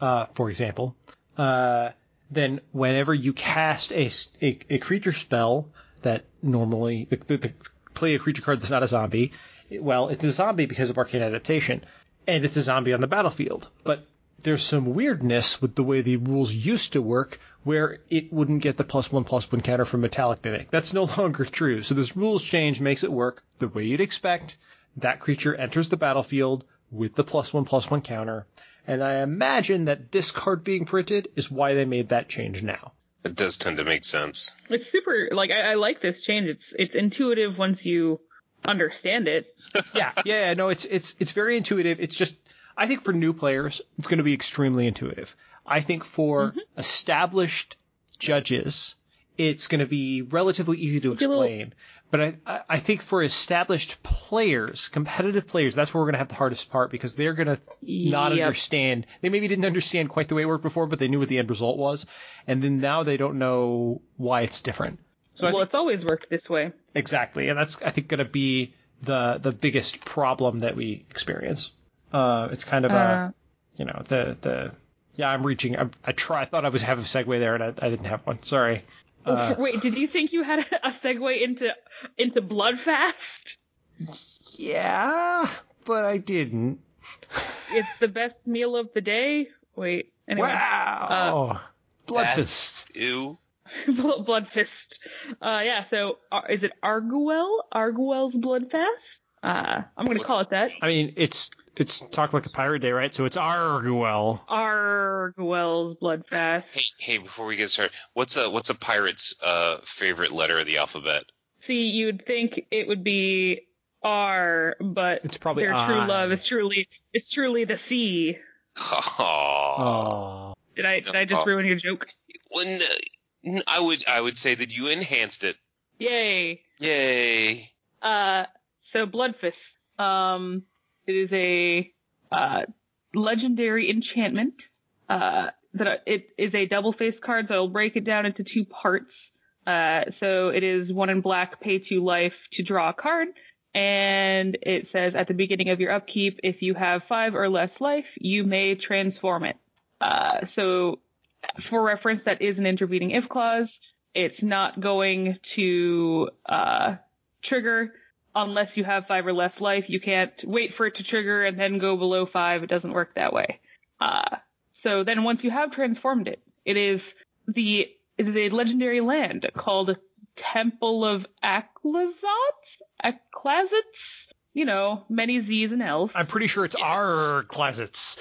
[SPEAKER 3] uh, for example, uh, then whenever you cast a, a, a creature spell that normally the, the, the, play a creature card that's not a zombie, well, it's a zombie because of arcane adaptation, and it's a zombie on the battlefield. But there's some weirdness with the way the rules used to work where it wouldn't get the plus one plus one counter from Metallic Mimic. That's no longer true. So this rules change makes it work the way you'd expect. That creature enters the battlefield with the plus one plus one counter. And I imagine that this card being printed is why they made that change now.
[SPEAKER 1] It does tend to make sense.
[SPEAKER 2] It's super like I, I like this change. It's it's intuitive once you understand it.
[SPEAKER 3] yeah, yeah, no, it's it's it's very intuitive. It's just I think for new players, it's going to be extremely intuitive. I think for
[SPEAKER 2] Mm-hmm.
[SPEAKER 3] established judges, it's going to be relatively easy to
[SPEAKER 2] a little-
[SPEAKER 3] explain. But I, I- think for established players, competitive players, that's where we're going to have the hardest part because they're going to not
[SPEAKER 2] Yep.
[SPEAKER 3] understand. They maybe didn't understand quite the way it worked before, but they knew what the end result was. And then now they don't know why it's different. So
[SPEAKER 2] well,
[SPEAKER 3] think-
[SPEAKER 2] it's always worked this way.
[SPEAKER 3] Exactly, and that's I think going to be the the biggest problem that we experience. Uh, it's kind of
[SPEAKER 2] Uh,
[SPEAKER 3] a you know the the yeah I'm reaching I, I try I thought I was having a segue there and I, I didn't have one. Sorry. Uh,
[SPEAKER 2] Wait, did you think you had a, a segue into into Bloodfast?
[SPEAKER 3] yeah, but I didn't.
[SPEAKER 2] It's the best meal of the day. Wait, anyway,
[SPEAKER 3] Wow. Bloodfist.
[SPEAKER 1] That's- Ew.
[SPEAKER 2] Blood Bloodfist. Uh, yeah. So, uh, is it Arguel? Arguel's Bloodfast? Uh, I'm gonna call it that.
[SPEAKER 3] I mean, it's it's talk like a pirate day, right? So it's Arguel.
[SPEAKER 2] Arguel's
[SPEAKER 1] Hey,
[SPEAKER 2] Bloodfast.
[SPEAKER 1] hey, before we get started, what's a what's a pirate's uh favorite letter of the alphabet?
[SPEAKER 2] See, you'd think it would be R, but
[SPEAKER 3] It's probably
[SPEAKER 2] their
[SPEAKER 3] I.
[SPEAKER 2] true love is truly is truly the C.
[SPEAKER 1] Aw.
[SPEAKER 3] Oh.
[SPEAKER 2] Did I did I just
[SPEAKER 1] Oh.
[SPEAKER 2] ruin your joke?
[SPEAKER 1] Well, n- n- I would I would say that you enhanced it.
[SPEAKER 2] Yay.
[SPEAKER 1] Yay.
[SPEAKER 2] Uh, so Bloodfist. Um, it is a uh, legendary enchantment. Uh, that it is a double face card, so I'll break it down into two parts. Uh, so it is one in black, pay two life to draw a card, and it says at the beginning of your upkeep, if you have five or less life, you may transform it. Uh, so for reference, that is an intervening if clause. It's not going to uh, trigger unless you have five or less life. You can't wait for it to trigger and then go below five. It doesn't work that way. Uh, so then once you have transformed it, it is the it is a legendary land called Temple of Aclazot? Aclazits? You know, many Z's and L's.
[SPEAKER 3] I'm pretty sure it's
[SPEAKER 1] Yes.
[SPEAKER 3] closets.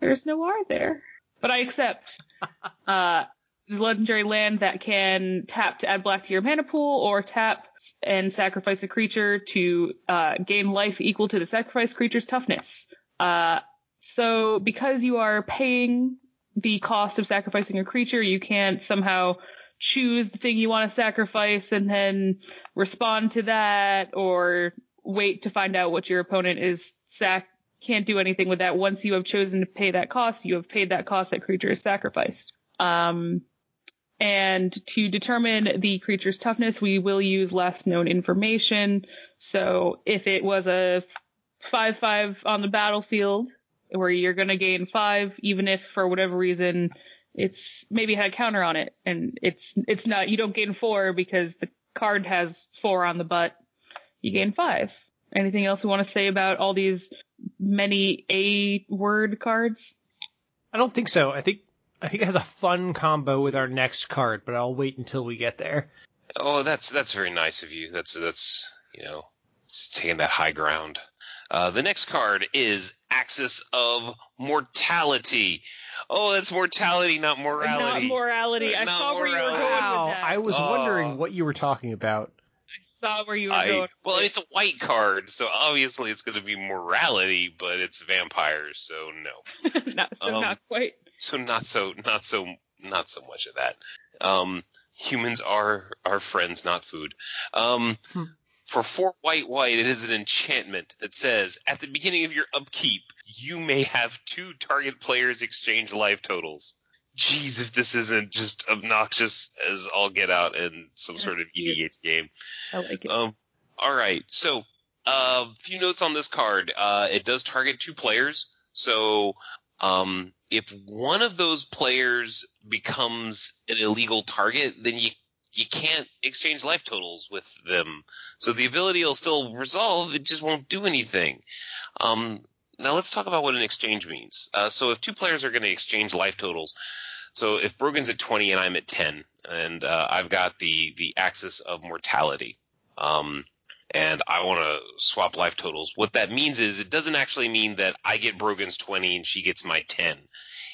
[SPEAKER 2] There's no R there. But I accept. uh, legendary land that can tap to add black to your mana pool, or tap and sacrifice a creature to uh, gain life equal to the sacrificed creature's toughness. Uh, so because you are paying the cost of sacrificing a creature, you can't somehow choose the thing you want to sacrifice and then respond to that or wait to find out what your opponent is sac can't do anything with that once you have chosen to pay that cost you have paid that cost that creature is sacrificed um, and to determine the creature's toughness we will use last known information. So if it was a 5-5 on the battlefield where you're going to gain 5 even if for whatever reason it's maybe had a counter on it and it's it's not you don't gain 4 because the card has 4 on the butt you gain 5 anything else we want to say about all these many a word cards?
[SPEAKER 3] I don't think so. I think I think it has a fun combo with our next card, but I'll wait until we get there.
[SPEAKER 1] Oh, that's that's very nice of you. That's that's you know taking that high ground. Uh, the next card is Axis of Mortality. Oh, that's mortality, not
[SPEAKER 2] not
[SPEAKER 1] morality.
[SPEAKER 2] morality i
[SPEAKER 1] Not
[SPEAKER 2] saw where you were going
[SPEAKER 1] morality.
[SPEAKER 2] with
[SPEAKER 3] Wow,
[SPEAKER 2] that
[SPEAKER 3] I was
[SPEAKER 1] Oh.
[SPEAKER 3] wondering what you were talking about.
[SPEAKER 2] I saw where you were
[SPEAKER 1] I,
[SPEAKER 2] going
[SPEAKER 1] well, it's a white card, so obviously it's going to be morality, but it's vampires, so no.
[SPEAKER 2] not so
[SPEAKER 1] um,
[SPEAKER 2] not quite
[SPEAKER 1] So not so, not so, not so much of that. Um, humans are are friends, not food. Um,
[SPEAKER 3] Hmm.
[SPEAKER 1] For four white white, it is an enchantment that says at the beginning of your upkeep, you may have two target players exchange life totals. Jeez, if this isn't just obnoxious as all get out in some sort of. EDH game.
[SPEAKER 2] i like it
[SPEAKER 1] Um, all right. So, a uh, few notes on this card. Uh, it does target two players. So, um, if one of those players becomes an illegal target, then you you can't exchange life totals with them. So the ability will still resolve. It just won't do anything. Um, now let's talk about what an exchange means. Uh, so if two players are going to exchange life totals, so if Brogan's at 20 and I'm at 10, and uh, I've got the the axis of mortality, um, and I want to swap life totals, what that means is it doesn't actually mean that I get Brogan's 20 and she gets my 10.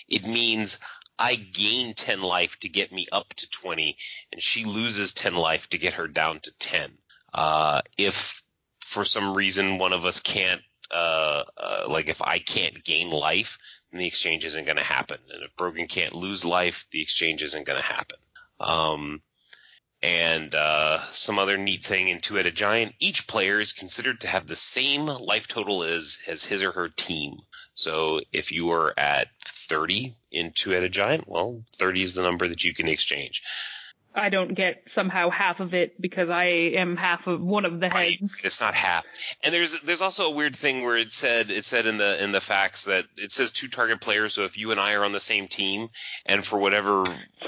[SPEAKER 1] It means I gain 10 life to get me up to 20, and she loses 10 life to get her down to 10. Uh, if for some reason one of us can't, uh, uh, like if I can't gain life, then the exchange isn't going to happen. And if Brogan can't lose life, the exchange isn't going to happen. Um, and uh, some other neat thing in Two-Headed Giant, each player is considered to have the same life total as, as his or her team. So if you are at 30 in Two-Headed Giant, well, 30 is the number that you can exchange.
[SPEAKER 2] I don't get somehow half of it because I am half of one of the
[SPEAKER 1] Right.
[SPEAKER 2] heads.
[SPEAKER 1] It's not half. And there's there's also a weird thing where it said it said in the in the facts that it says two target players. So if you and I are on the same team, and for whatever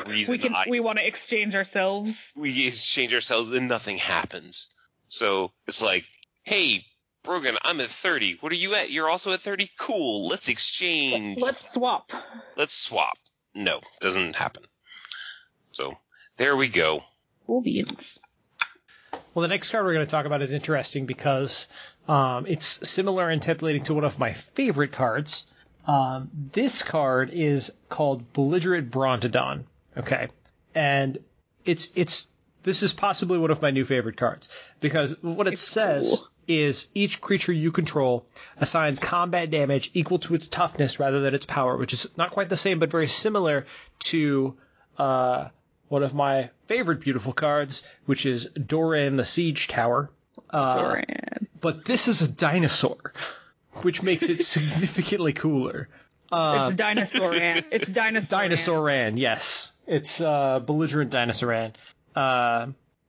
[SPEAKER 1] reason
[SPEAKER 2] We can
[SPEAKER 1] I,
[SPEAKER 2] we want to exchange ourselves.
[SPEAKER 1] we exchange ourselves, and nothing happens. So it's like, hey, Brogan, I'm at 30. What are you at? You're also at 30. Cool. Let's exchange.
[SPEAKER 2] Let's swap.
[SPEAKER 1] Let's swap. No, doesn't happen. So there we go.
[SPEAKER 2] Cool beans.
[SPEAKER 3] Well, the next card we're going to talk about is interesting because um, it's similar in templating to one of my favorite cards. Um, this card is called Belligerent Brontodon. Okay, and it's it's this is possibly one of my new favorite cards because what it
[SPEAKER 2] It's
[SPEAKER 3] says
[SPEAKER 2] cool.
[SPEAKER 3] is each creature you control assigns combat damage equal to its toughness rather than its power, which is not quite the same but very similar to uh, one of my favorite beautiful cards, which is Doran the Siege Tower. Uh,
[SPEAKER 2] Doran.
[SPEAKER 3] but this is a dinosaur, which makes it significantly cooler. Uh,
[SPEAKER 2] it's dinosaur ran. It's dinosaur.
[SPEAKER 3] Dinosaur Ran, yes. It's uh, belligerent Dinosaur Ran. Uh,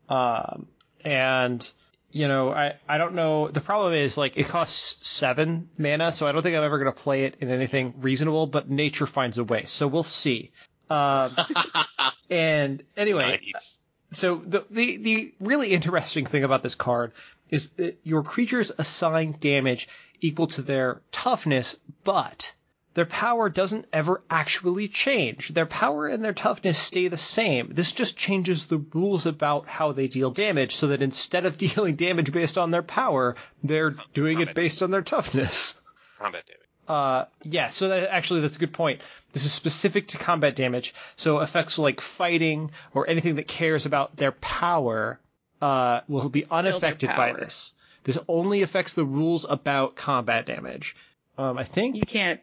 [SPEAKER 3] um, and, you know, I, I don't know. The problem is, like, it costs seven mana, so I don't think I'm ever going to play it in anything reasonable, but nature finds a way. So we'll see. Um, and anyway,
[SPEAKER 1] Nice.
[SPEAKER 3] so the, the the really interesting thing about this card is that your creatures assign damage equal to their toughness, but their power doesn't ever actually change. Their power and their toughness stay the same. This just changes the rules about how they deal damage so that instead of dealing damage based on their power, they're doing it based on their toughness.
[SPEAKER 1] Combat damage.
[SPEAKER 3] Uh, yeah, so that, actually that's a good point. This is specific to combat damage, so effects like fighting or anything that cares about their power uh, will be unaffected by this. This only affects the rules about combat damage. Um, I think.
[SPEAKER 2] You can't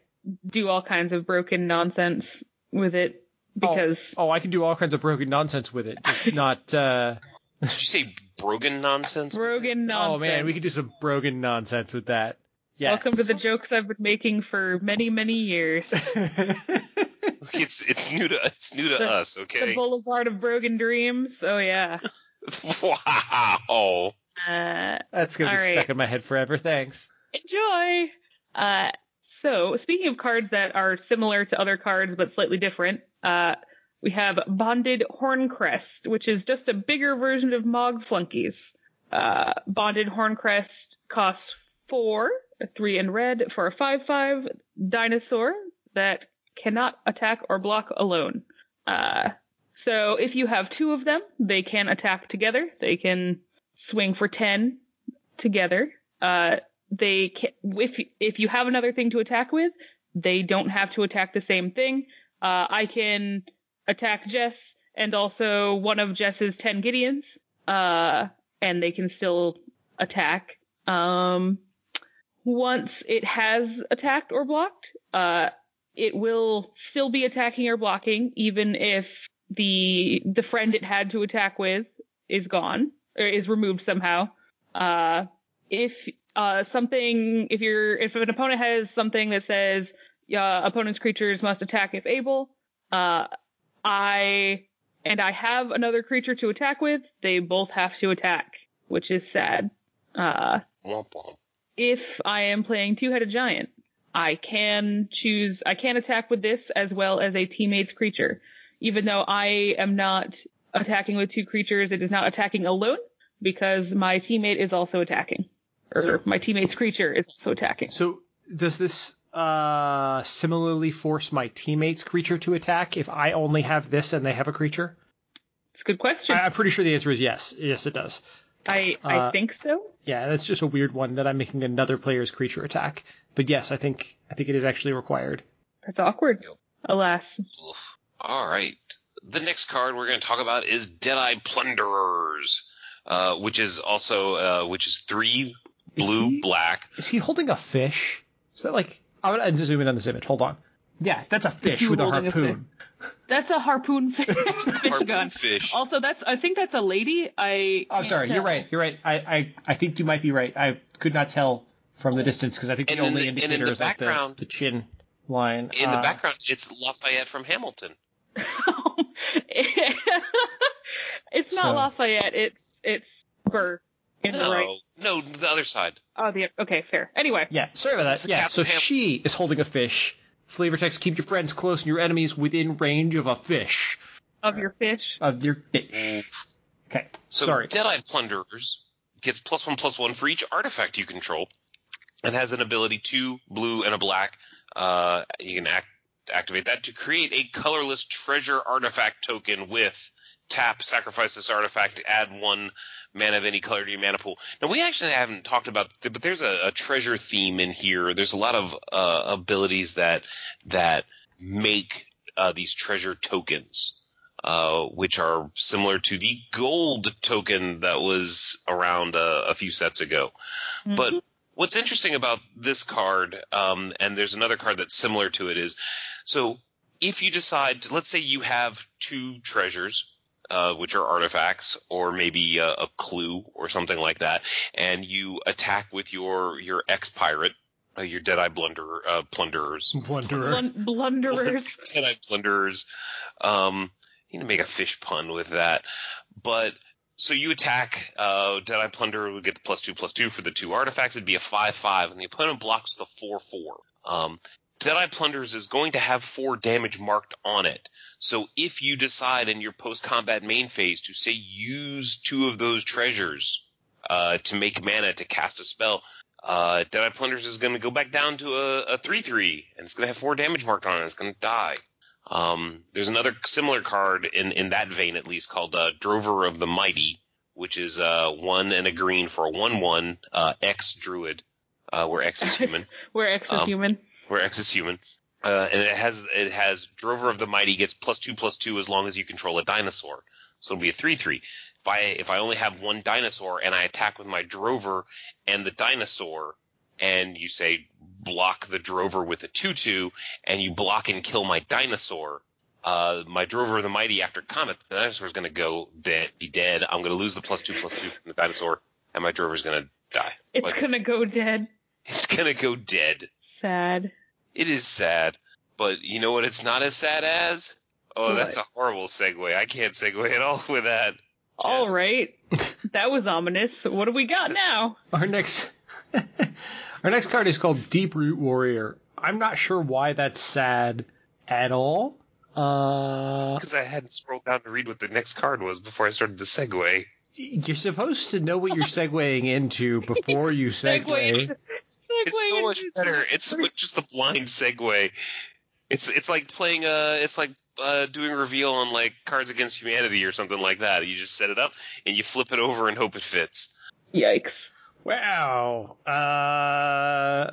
[SPEAKER 2] do all kinds of broken nonsense with it because
[SPEAKER 3] Oh, I can do all kinds of broken nonsense with it, just not. Uh,
[SPEAKER 1] Did you say broken nonsense?
[SPEAKER 2] broken nonsense.
[SPEAKER 3] oh man, we could do some broken nonsense with that. Yes.
[SPEAKER 2] Welcome to the jokes I've been making for many, many years.
[SPEAKER 1] It's it's new to it's new to
[SPEAKER 2] The-
[SPEAKER 1] us,
[SPEAKER 2] the
[SPEAKER 1] okay?
[SPEAKER 2] Boulevard of Broken Dreams. Oh yeah.
[SPEAKER 1] wow.
[SPEAKER 2] Uh,
[SPEAKER 3] That's gonna be
[SPEAKER 2] All right.
[SPEAKER 3] stuck in my head forever. Thanks.
[SPEAKER 2] enjoy. Uh, so speaking of cards that are similar to other cards but slightly different, uh, we have Bonded Horncrest, which is just a bigger version of Mog Flunkies. Uh, Bonded Horncrest costs four, a three in red for a five-five dinosaur that cannot attack or block alone. Uh, so if you have two of them, they can attack together. They can swing for ten together. Uh, they can, if if you have another thing to attack with, they don't have to attack the same thing. Uh, I can attack Jess and also one of Jess's ten Gideons, uh, and they can still attack. Um, once it has attacked or blocked, uh, it will still be attacking or blocking, even if the the friend it had to attack with is gone or is removed somehow. Uh, if uh, something, if you're, if an opponent has something that says opponent's creatures must attack if able, uh, I and I have another creature to attack with, they both have to attack, which is sad. Uh,
[SPEAKER 1] Womp womp.
[SPEAKER 2] If I am playing two-headed giant, I can choose, I can attack with this as well as a teammate's creature. Even though I am not attacking with two creatures, it is not attacking alone because my teammate is also attacking. Or
[SPEAKER 3] So-
[SPEAKER 2] my teammate's creature is also attacking.
[SPEAKER 3] So does this uh, similarly force my teammate's creature to attack if I only have this and they have a creature?
[SPEAKER 2] It's a good question.
[SPEAKER 3] I, I'm pretty sure the answer is yes. Yes, it does.
[SPEAKER 2] I,
[SPEAKER 3] uh,
[SPEAKER 2] I think so.
[SPEAKER 3] Yeah, that's just a weird one that I'm making another player's creature attack. But yes, I think I think it is actually required.
[SPEAKER 2] That's awkward. Yep. Alas.
[SPEAKER 1] Oof. All right. The next card we're going to talk about is Deadeye Plunderers, uh, which is also uh, which is three blue,
[SPEAKER 3] he-
[SPEAKER 1] black.
[SPEAKER 3] Is he holding a fish? Is that like? I'm gonna zoom in on this image. Hold on. Yeah, that's a fish with a
[SPEAKER 2] holding a
[SPEAKER 3] harpoon.
[SPEAKER 2] That's a harpoon fish, fish
[SPEAKER 1] Harpoon
[SPEAKER 2] gun.
[SPEAKER 1] fish.
[SPEAKER 2] Also, that's I think that's a lady. I.
[SPEAKER 3] Oh,
[SPEAKER 2] can't
[SPEAKER 3] sorry. You're right. You're right. I, I, I think you might be right. I could not tell from the distance because I think
[SPEAKER 1] And
[SPEAKER 3] the only
[SPEAKER 1] the- and in
[SPEAKER 3] indicator
[SPEAKER 1] the
[SPEAKER 3] is like the, the chin line.
[SPEAKER 1] In the
[SPEAKER 3] Uh,
[SPEAKER 1] background, it's Lafayette from Hamilton.
[SPEAKER 2] it's not
[SPEAKER 3] So-
[SPEAKER 2] Lafayette. It's it's Burr in the
[SPEAKER 1] No,
[SPEAKER 2] right.
[SPEAKER 1] no, the other side.
[SPEAKER 2] Oh, the okay, fair. Anyway,
[SPEAKER 3] Yeah, sorry about that. Yeah, so
[SPEAKER 1] Ham-
[SPEAKER 3] she is holding a fish. Flavor text: Keep your friends close and your enemies within range of a fish.
[SPEAKER 2] of your fish.
[SPEAKER 3] Of your fish. Okay.
[SPEAKER 1] So
[SPEAKER 3] sorry.
[SPEAKER 1] Deadeye Plunderers gets plus one plus one for each artifact you control, and has an ability two blue and a black. Uh, you can act, activate that to create a colorless treasure artifact token with tap, sacrifice this artifact, add one mana of any color to your mana pool. Now we actually haven't talked about, but there's a, a treasure theme in here. There's a lot of uh, abilities that that make uh, these treasure tokens uh, which are similar to the gold token that was around uh, a few sets ago. But what's interesting about this card, um, and there's another card that's similar to it, is so if you decide, to, let's say you have two treasures, uh, which are artifacts, or maybe a, a clue or something like that, and you attack with your your ex pirate, uh, your Deadeye Blunder uh, plunderers,
[SPEAKER 3] Blunderer.
[SPEAKER 2] Blun- blunderers.
[SPEAKER 1] Deadeye Plunderers. Um, you can make a fish pun with that. But so you attack uh, Deadeye Plunderer would get the plus two plus two for the two artifacts. It'd be a five five, and the opponent blocks with a four four. Um, Deadeye Plunderers is going to have four damage marked on it. So if you decide in your post combat main phase to say use two of those treasures uh, to make mana to cast a spell, uh, Deadeye Plunderers is going to go back down to a, a 3-3, and it's going to have four damage marked on it. It's going to die. Um, there's another similar card in, in that vein, at least, called uh, Drover of the Mighty, which is uh, one and a green for a 1-1 uh, X Druid, uh, where X is human.
[SPEAKER 2] Where X is
[SPEAKER 1] Um,
[SPEAKER 2] human.
[SPEAKER 1] Where X is human. Uh, and it has it has Drover of the Mighty gets plus two plus two as long as you control a dinosaur. So it'll be a three three. If I if I only have one dinosaur and I attack with my Drover and the dinosaur, and you say block the Drover with a two two, and you block and kill my dinosaur, uh, my Drover of the Mighty after Comet, the dinosaur is going to go dead, be dead. I'm going to lose the plus two plus two from the dinosaur, and my Drover is going to die.
[SPEAKER 2] It's
[SPEAKER 1] Like,
[SPEAKER 2] gonna go dead.
[SPEAKER 1] it's going to go dead.
[SPEAKER 2] Sad.
[SPEAKER 1] It is sad, but you know what? It's not as sad as. Oh, that's a horrible segue. I can't segue at all with that.
[SPEAKER 2] All
[SPEAKER 1] Jess.
[SPEAKER 2] right. that was ominous. What do we got now?
[SPEAKER 3] Our next our next card is called Deep Root Warrior. I'm not sure why that's sad at all. Uh,
[SPEAKER 1] Because I hadn't scrolled down to read what the next card was before I started the segue.
[SPEAKER 3] you're supposed to know what you're segueing into before you segue.
[SPEAKER 2] Segue. Segue
[SPEAKER 1] It's so much better. It's just the blind segue. It's it's like playing uh it's like uh doing reveal on like Cards Against Humanity or something like that. You just set it up and you flip it over and hope it fits.
[SPEAKER 2] Yikes.
[SPEAKER 3] Wow. Uh,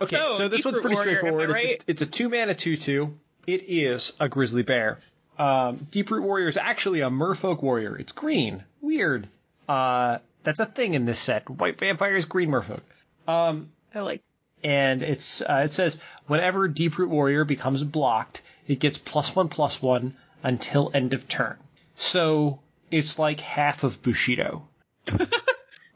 [SPEAKER 3] okay, so,
[SPEAKER 2] So,
[SPEAKER 3] this one's pretty
[SPEAKER 2] Warrior,
[SPEAKER 3] straightforward.
[SPEAKER 2] right?
[SPEAKER 3] It's, a, it's a two mana two two. It is a grizzly bear. Um, Deep Root Warrior is actually a Merfolk warrior. It's green. Weird. Uh, that's a thing in this set. White vampires, green Merfolk. Um,
[SPEAKER 2] I like.
[SPEAKER 3] and it's uh, it says whenever Deep Root Warrior becomes blocked, it gets plus one plus one until end of turn. So it's like half of Bushido.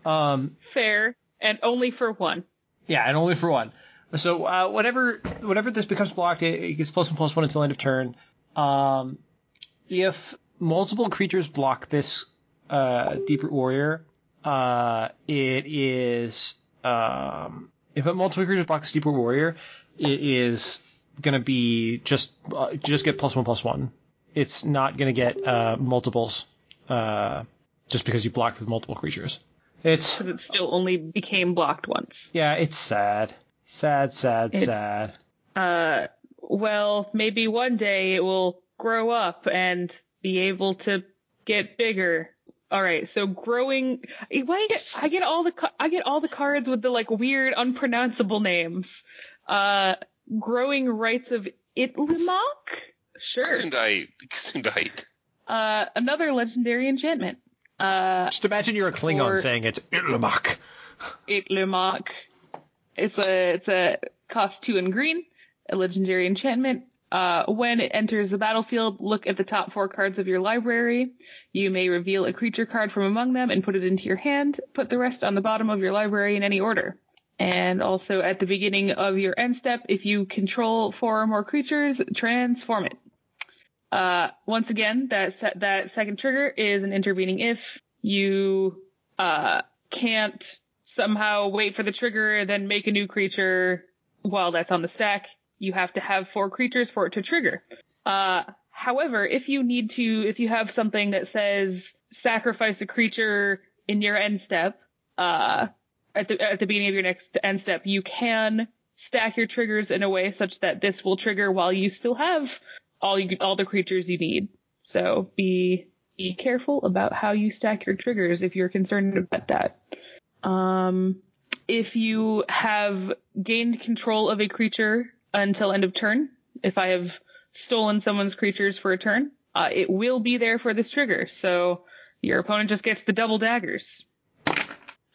[SPEAKER 3] um,
[SPEAKER 2] Fair and only for one.
[SPEAKER 3] yeah, and only for one. So uh, whenever whenever this becomes blocked, it, it gets plus one plus one until end of turn. Um, if multiple creatures block this uh, Deep Root Warrior, uh, it is um, if a multiple creatures block this Deep Warrior, it is gonna be just uh, just get plus one plus one. It's not gonna get uh, multiples uh, just because you blocked with multiple creatures. It's
[SPEAKER 2] Because it still only became blocked once.
[SPEAKER 3] yeah, it's sad. Sad, sad,
[SPEAKER 2] It's-
[SPEAKER 3] sad.
[SPEAKER 2] Uh, well, maybe one day it will grow up and be able to get bigger. All right, so growing. Why I get I get all the I get all the cards with the like weird unpronounceable names. Uh, growing rites of Itlimoc. Sure.
[SPEAKER 1] Gesundheit. Gesundheit.
[SPEAKER 2] Uh, another legendary enchantment. Uh,
[SPEAKER 3] Just imagine you're a Klingon
[SPEAKER 2] Or-
[SPEAKER 3] saying it's Illumak.
[SPEAKER 2] Itlimoc. It's a it's a cost two and green, a legendary enchantment. Uh, when it enters the battlefield, look at the top four cards of your library. You may reveal a creature card from among them and put it into your hand. Put the rest on the bottom of your library in any order. And also at the beginning of your end step, if you control four or more creatures, transform it. Uh, once again, that se- that second trigger is an intervening if you uh, can't somehow wait for the trigger, and then make a new creature while that's on the stack. You have to have four creatures for it to trigger. Uh, however, if you need to, if you have something that says sacrifice a creature in your end step, uh, at the at the beginning of your next end step, you can stack your triggers in a way such that this will trigger while you still have all you all the creatures you need. So be be careful about how you stack your triggers if you're concerned about that. Um, if you have gained control of a creature until end of turn, if I have stolen someone's creatures for a turn, uh, it will be there for this trigger. So your opponent just gets the double daggers.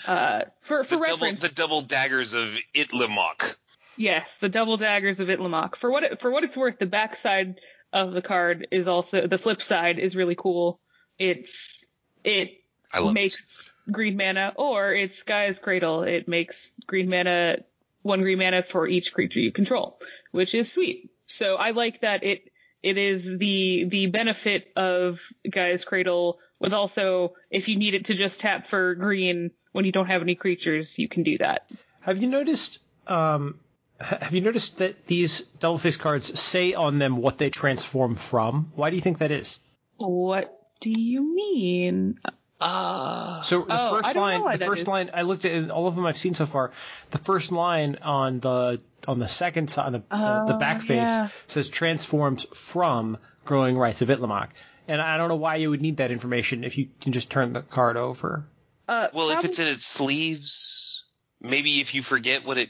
[SPEAKER 2] Uh, for for
[SPEAKER 1] The double,
[SPEAKER 2] reference,
[SPEAKER 1] the double daggers of Itlimoc.
[SPEAKER 2] Yes, the double daggers of Itlamok. For what it, for what it's worth, the backside of the card is also the flip side is really cool. It's it
[SPEAKER 1] love this.
[SPEAKER 2] makes green mana, or it's Gaea's Cradle. It makes green mana one green mana for each creature you control, which is sweet. So I like that it it is the the benefit of Gaea's Cradle with also if you need it to just tap for green when you don't have any creatures, you can do that.
[SPEAKER 3] Have you noticed? Um, have you noticed that these double face cards say on them what they transform from? Why do you think that is?
[SPEAKER 2] What do you mean?
[SPEAKER 1] Ah.
[SPEAKER 3] So the
[SPEAKER 2] Oh,
[SPEAKER 3] first
[SPEAKER 2] don't
[SPEAKER 3] line, the first
[SPEAKER 2] is.
[SPEAKER 3] line, I looked at all of them I've seen so far. The first line on the on the second side, on the uh, the
[SPEAKER 2] Oh,
[SPEAKER 3] back face
[SPEAKER 2] yeah.
[SPEAKER 3] says transforms from growing rites of Itlamok. And I don't know why you would need that information if you can just turn the card over.
[SPEAKER 2] Uh,
[SPEAKER 1] Well, if it's in its sleeves, maybe if you forget what it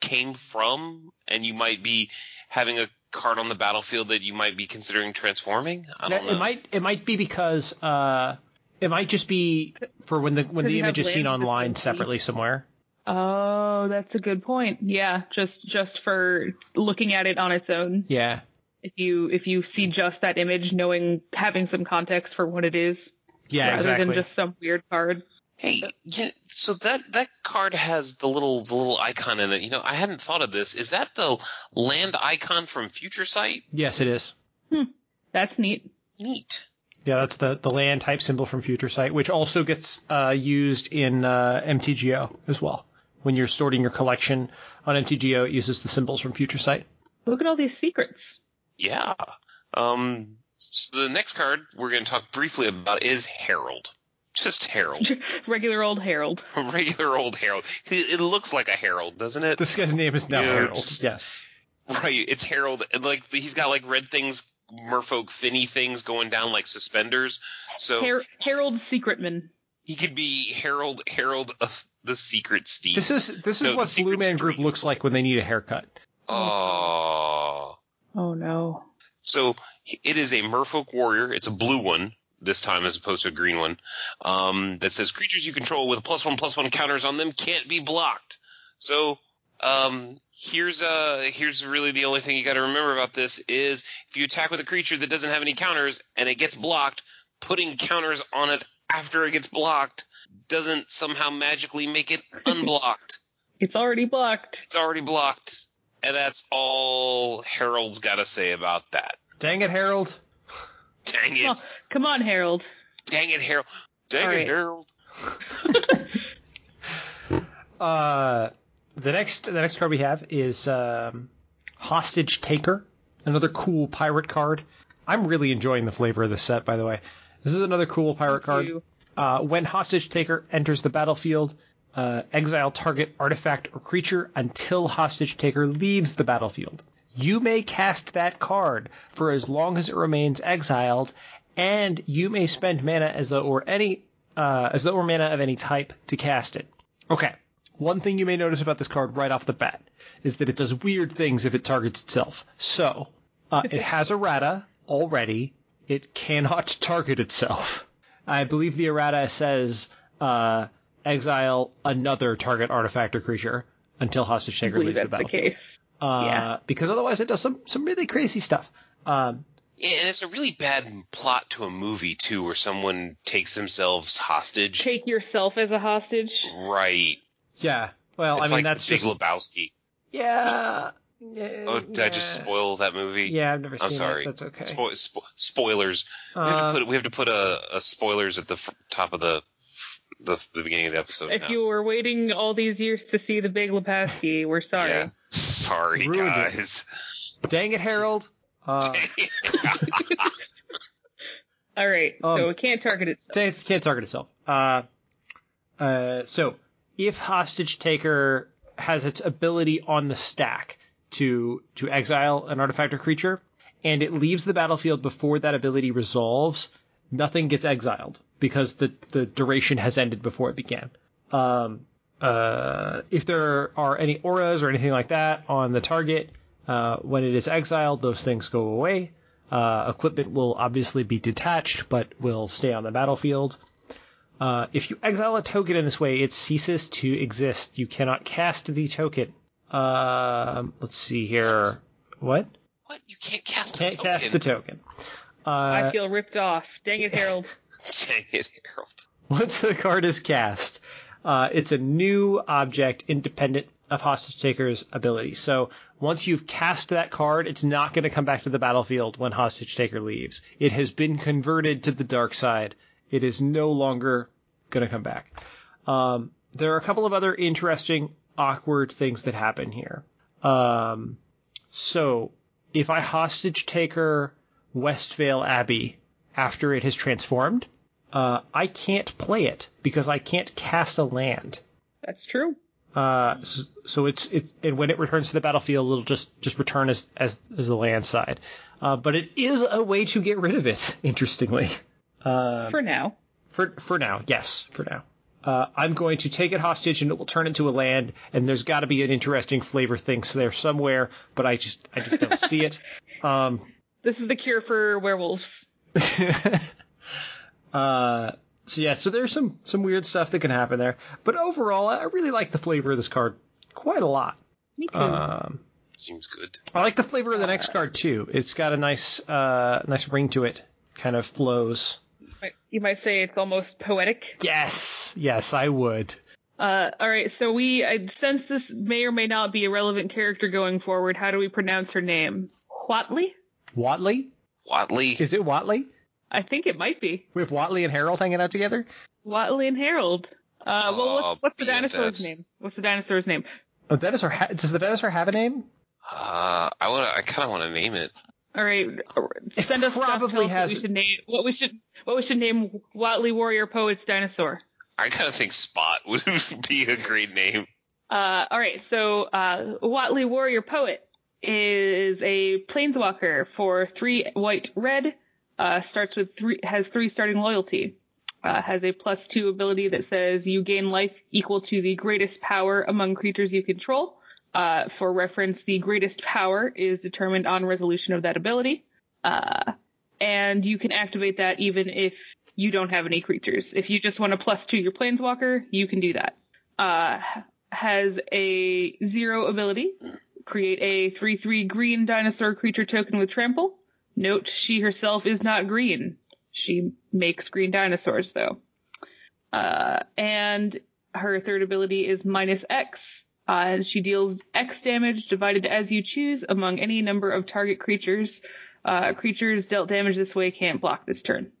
[SPEAKER 1] came from, and you might be having a card on the battlefield that you might be considering transforming. I don't know.
[SPEAKER 3] It might it might be because uh, it might just be for when the when
[SPEAKER 2] 'Cause
[SPEAKER 3] the image is seen online separately somewhere.
[SPEAKER 2] Oh, that's a good point. Yeah, just just for looking at it on its own.
[SPEAKER 3] Yeah.
[SPEAKER 2] If you if you see just that image, knowing having some context for what it is,
[SPEAKER 3] Yeah,
[SPEAKER 2] rather
[SPEAKER 3] exactly.
[SPEAKER 2] than just some weird card.
[SPEAKER 1] Hey, yeah, so that that card has the little the little icon in it. You know, I hadn't thought of this. Is that the land icon from Future Sight?
[SPEAKER 3] yes, it is. Hmm.
[SPEAKER 2] That's neat.
[SPEAKER 1] Neat.
[SPEAKER 3] Yeah, that's the the land type symbol from Future Sight, which also gets uh, used in uh, MTGO as well. When you're sorting your collection on MTGO, it uses the symbols from Future Sight.
[SPEAKER 2] Look at all these secrets.
[SPEAKER 1] Yeah. Um. So the next card we're going to talk briefly about is Herald. Just Herald,
[SPEAKER 2] Regular old Herald.
[SPEAKER 1] regular old Herald. It it looks like a Herald, doesn't it?
[SPEAKER 3] This guy's name is now
[SPEAKER 1] Yeah,
[SPEAKER 3] Harold.
[SPEAKER 1] just-
[SPEAKER 3] Yes.
[SPEAKER 1] Right, it's Harold, and like he's got like red things, merfolk finny things going down like suspenders. So
[SPEAKER 2] Her- Herald Secretman.
[SPEAKER 1] he could be Harold, Harold of the Secret Steve.
[SPEAKER 3] This is this is
[SPEAKER 1] No,
[SPEAKER 3] what
[SPEAKER 1] the
[SPEAKER 3] Blue Man Group looks like when they need a haircut.
[SPEAKER 1] Oh,
[SPEAKER 2] Oh no.
[SPEAKER 1] so it is a merfolk warrior. It's a blue one this time as opposed to a green one. Um, that says creatures you control with plus one plus one counters on them can't be blocked. So um, here's uh here's really the only thing you got to remember about this is if you attack with a creature that doesn't have any counters and it gets blocked, putting counters on it after it gets blocked doesn't somehow magically make it unblocked.
[SPEAKER 2] It's already blocked.
[SPEAKER 1] it's already blocked. And that's all Harold's got to say about that.
[SPEAKER 3] Dang it, Harold.
[SPEAKER 1] Dang
[SPEAKER 2] Come on,
[SPEAKER 1] it.
[SPEAKER 2] come on Harold.
[SPEAKER 1] Dang it, Harold. Dang
[SPEAKER 2] All
[SPEAKER 1] it,
[SPEAKER 2] right.
[SPEAKER 1] Harold.
[SPEAKER 3] Uh, the next the next card we have is um, Hostage Taker, another cool pirate card. I'm really enjoying the flavor of this set, by the way. This is another cool pirate card. Uh, when Hostage Taker enters the battlefield, uh, exile target artifact or creature until Hostage Taker leaves the battlefield. You may cast that card for as long as it remains exiled, and you may spend mana as though were any uh, as though were mana of any type to cast it. Okay. One thing you may notice about this card right off the bat is that it does weird things if it targets itself. So, uh, it has errata already. It cannot target itself. I believe the errata says uh, exile another target artifact or creature until hostage
[SPEAKER 2] I
[SPEAKER 3] taker leaves the
[SPEAKER 2] that's the
[SPEAKER 3] battlefield.
[SPEAKER 2] case.
[SPEAKER 3] Uh,
[SPEAKER 2] Yeah.
[SPEAKER 3] Because otherwise, it does some some really crazy stuff. Um,
[SPEAKER 1] Yeah, and it's a really bad plot to a movie, too, where someone takes themselves hostage.
[SPEAKER 2] Take yourself as a hostage.
[SPEAKER 1] Right.
[SPEAKER 3] Yeah. Well,
[SPEAKER 1] It's
[SPEAKER 3] I mean
[SPEAKER 1] like
[SPEAKER 3] that's
[SPEAKER 1] the Big
[SPEAKER 3] just
[SPEAKER 1] Lebowski.
[SPEAKER 3] yeah. yeah.
[SPEAKER 1] Oh, did I just spoil that movie?
[SPEAKER 3] Yeah, I've never seen I'm
[SPEAKER 1] sorry.
[SPEAKER 3] it. That's okay.
[SPEAKER 1] Spo- spo- spoilers. We have
[SPEAKER 3] Uh,
[SPEAKER 1] to put we have to put a, a spoilers at the f- top of the, the the beginning of the episode.
[SPEAKER 2] If
[SPEAKER 1] now.
[SPEAKER 2] you were waiting all these years to see the Big Lebowski, we're sorry.
[SPEAKER 1] Yeah. Sorry,
[SPEAKER 3] Ruined it.
[SPEAKER 1] guys.
[SPEAKER 3] Dang it, Harold. Uh,
[SPEAKER 2] All right, so
[SPEAKER 3] Um,
[SPEAKER 2] it can't target itself.
[SPEAKER 3] Can't, can't target itself. Uh, uh, so, if hostage taker has its ability on the stack to to exile an artifact or creature, and it leaves the battlefield before that ability resolves, nothing gets exiled because the the duration has ended before it began. Um, uh, if there are any auras or anything like that on the target, uh, when it is exiled, those things go away. Uh, equipment will obviously be detached, but will stay on the battlefield. Uh, if you exile a token in this way, it ceases to exist. You cannot cast the token. Um, let's see here. What?
[SPEAKER 1] what? You can't cast
[SPEAKER 3] Can't
[SPEAKER 1] a
[SPEAKER 3] cast the token. Uh,
[SPEAKER 2] I feel ripped off. Dang it, Harold.
[SPEAKER 1] Dang it, Harold.
[SPEAKER 3] Once the card is cast, uh, it's a new object independent of Hostage Taker's ability. So once you've cast that card, it's not going to come back to the battlefield when Hostage Taker leaves. It has been converted to the dark side. It is no longer going to come back. Um, there are a couple of other interesting, awkward things that happen here. Um, so if I Hostage Taker Westvale Abbey after it has transformed, uh, I can't play it because I can't cast a land.
[SPEAKER 2] That's true.
[SPEAKER 3] Uh, so, so it's it's and when it returns to the battlefield, it'll just just return as as, as the land side. Uh, but it is a way to get rid of it. Interestingly,
[SPEAKER 2] For now.
[SPEAKER 3] for for now, yes, for now. uh, I'm going to take it hostage and it will turn into a land, and there's got to be an interesting flavor thing there somewhere, but I just I just don't see it. Um,
[SPEAKER 2] This is the cure for werewolves.
[SPEAKER 3] uh, so yeah, so there's some some weird stuff that can happen there, but overall, I really like the flavor of this card quite a lot.
[SPEAKER 2] Me too.
[SPEAKER 3] Um,
[SPEAKER 1] Seems good.
[SPEAKER 3] I like the flavor of the next card too. It's got a nice uh, nice ring to it, kind of flows.
[SPEAKER 2] You might say it's almost poetic.
[SPEAKER 3] Yes, yes, I would.
[SPEAKER 2] Uh, all right, so we I, since this may or may not be a relevant character going forward, how do we pronounce her name? Huatli?
[SPEAKER 3] Huatli?
[SPEAKER 1] Huatli.
[SPEAKER 3] Is it Huatli?
[SPEAKER 2] I think it might be
[SPEAKER 3] We have Huatli and Harold hanging out together.
[SPEAKER 2] Huatli and Harold. Uh, well,
[SPEAKER 1] Oh,
[SPEAKER 2] what's, what's the dinosaur's name? What's the dinosaur's name?
[SPEAKER 3] A dinosaur ha- does the dinosaur have a name?
[SPEAKER 1] Uh, I want. I kind of want to name it.
[SPEAKER 2] All right, send us
[SPEAKER 3] probably
[SPEAKER 2] tell
[SPEAKER 3] has-
[SPEAKER 2] what we should name what we should what we should name Huatli Warrior Poet's dinosaur.
[SPEAKER 1] I kind of think Spot would be a great name.
[SPEAKER 2] Uh, all right, so uh, Huatli Warrior Poet is a planeswalker for three white red. Uh, starts with three has three starting loyalty. Uh, has a plus two ability that says you gain life equal to the greatest power among creatures you control. Uh, for reference, the greatest power is determined on resolution of that ability. Uh, and you can activate that even if you don't have any creatures. If you just want to plus two your planeswalker, you can do that. Uh, has a zero ability. Create a 3-3 green dinosaur creature token with trample. Note, she herself is not green. She makes green dinosaurs though. Uh, and her third ability is minus X. Uh, and she deals X damage divided as you choose among any number of target creatures. Uh, creatures dealt damage this way can't block this turn.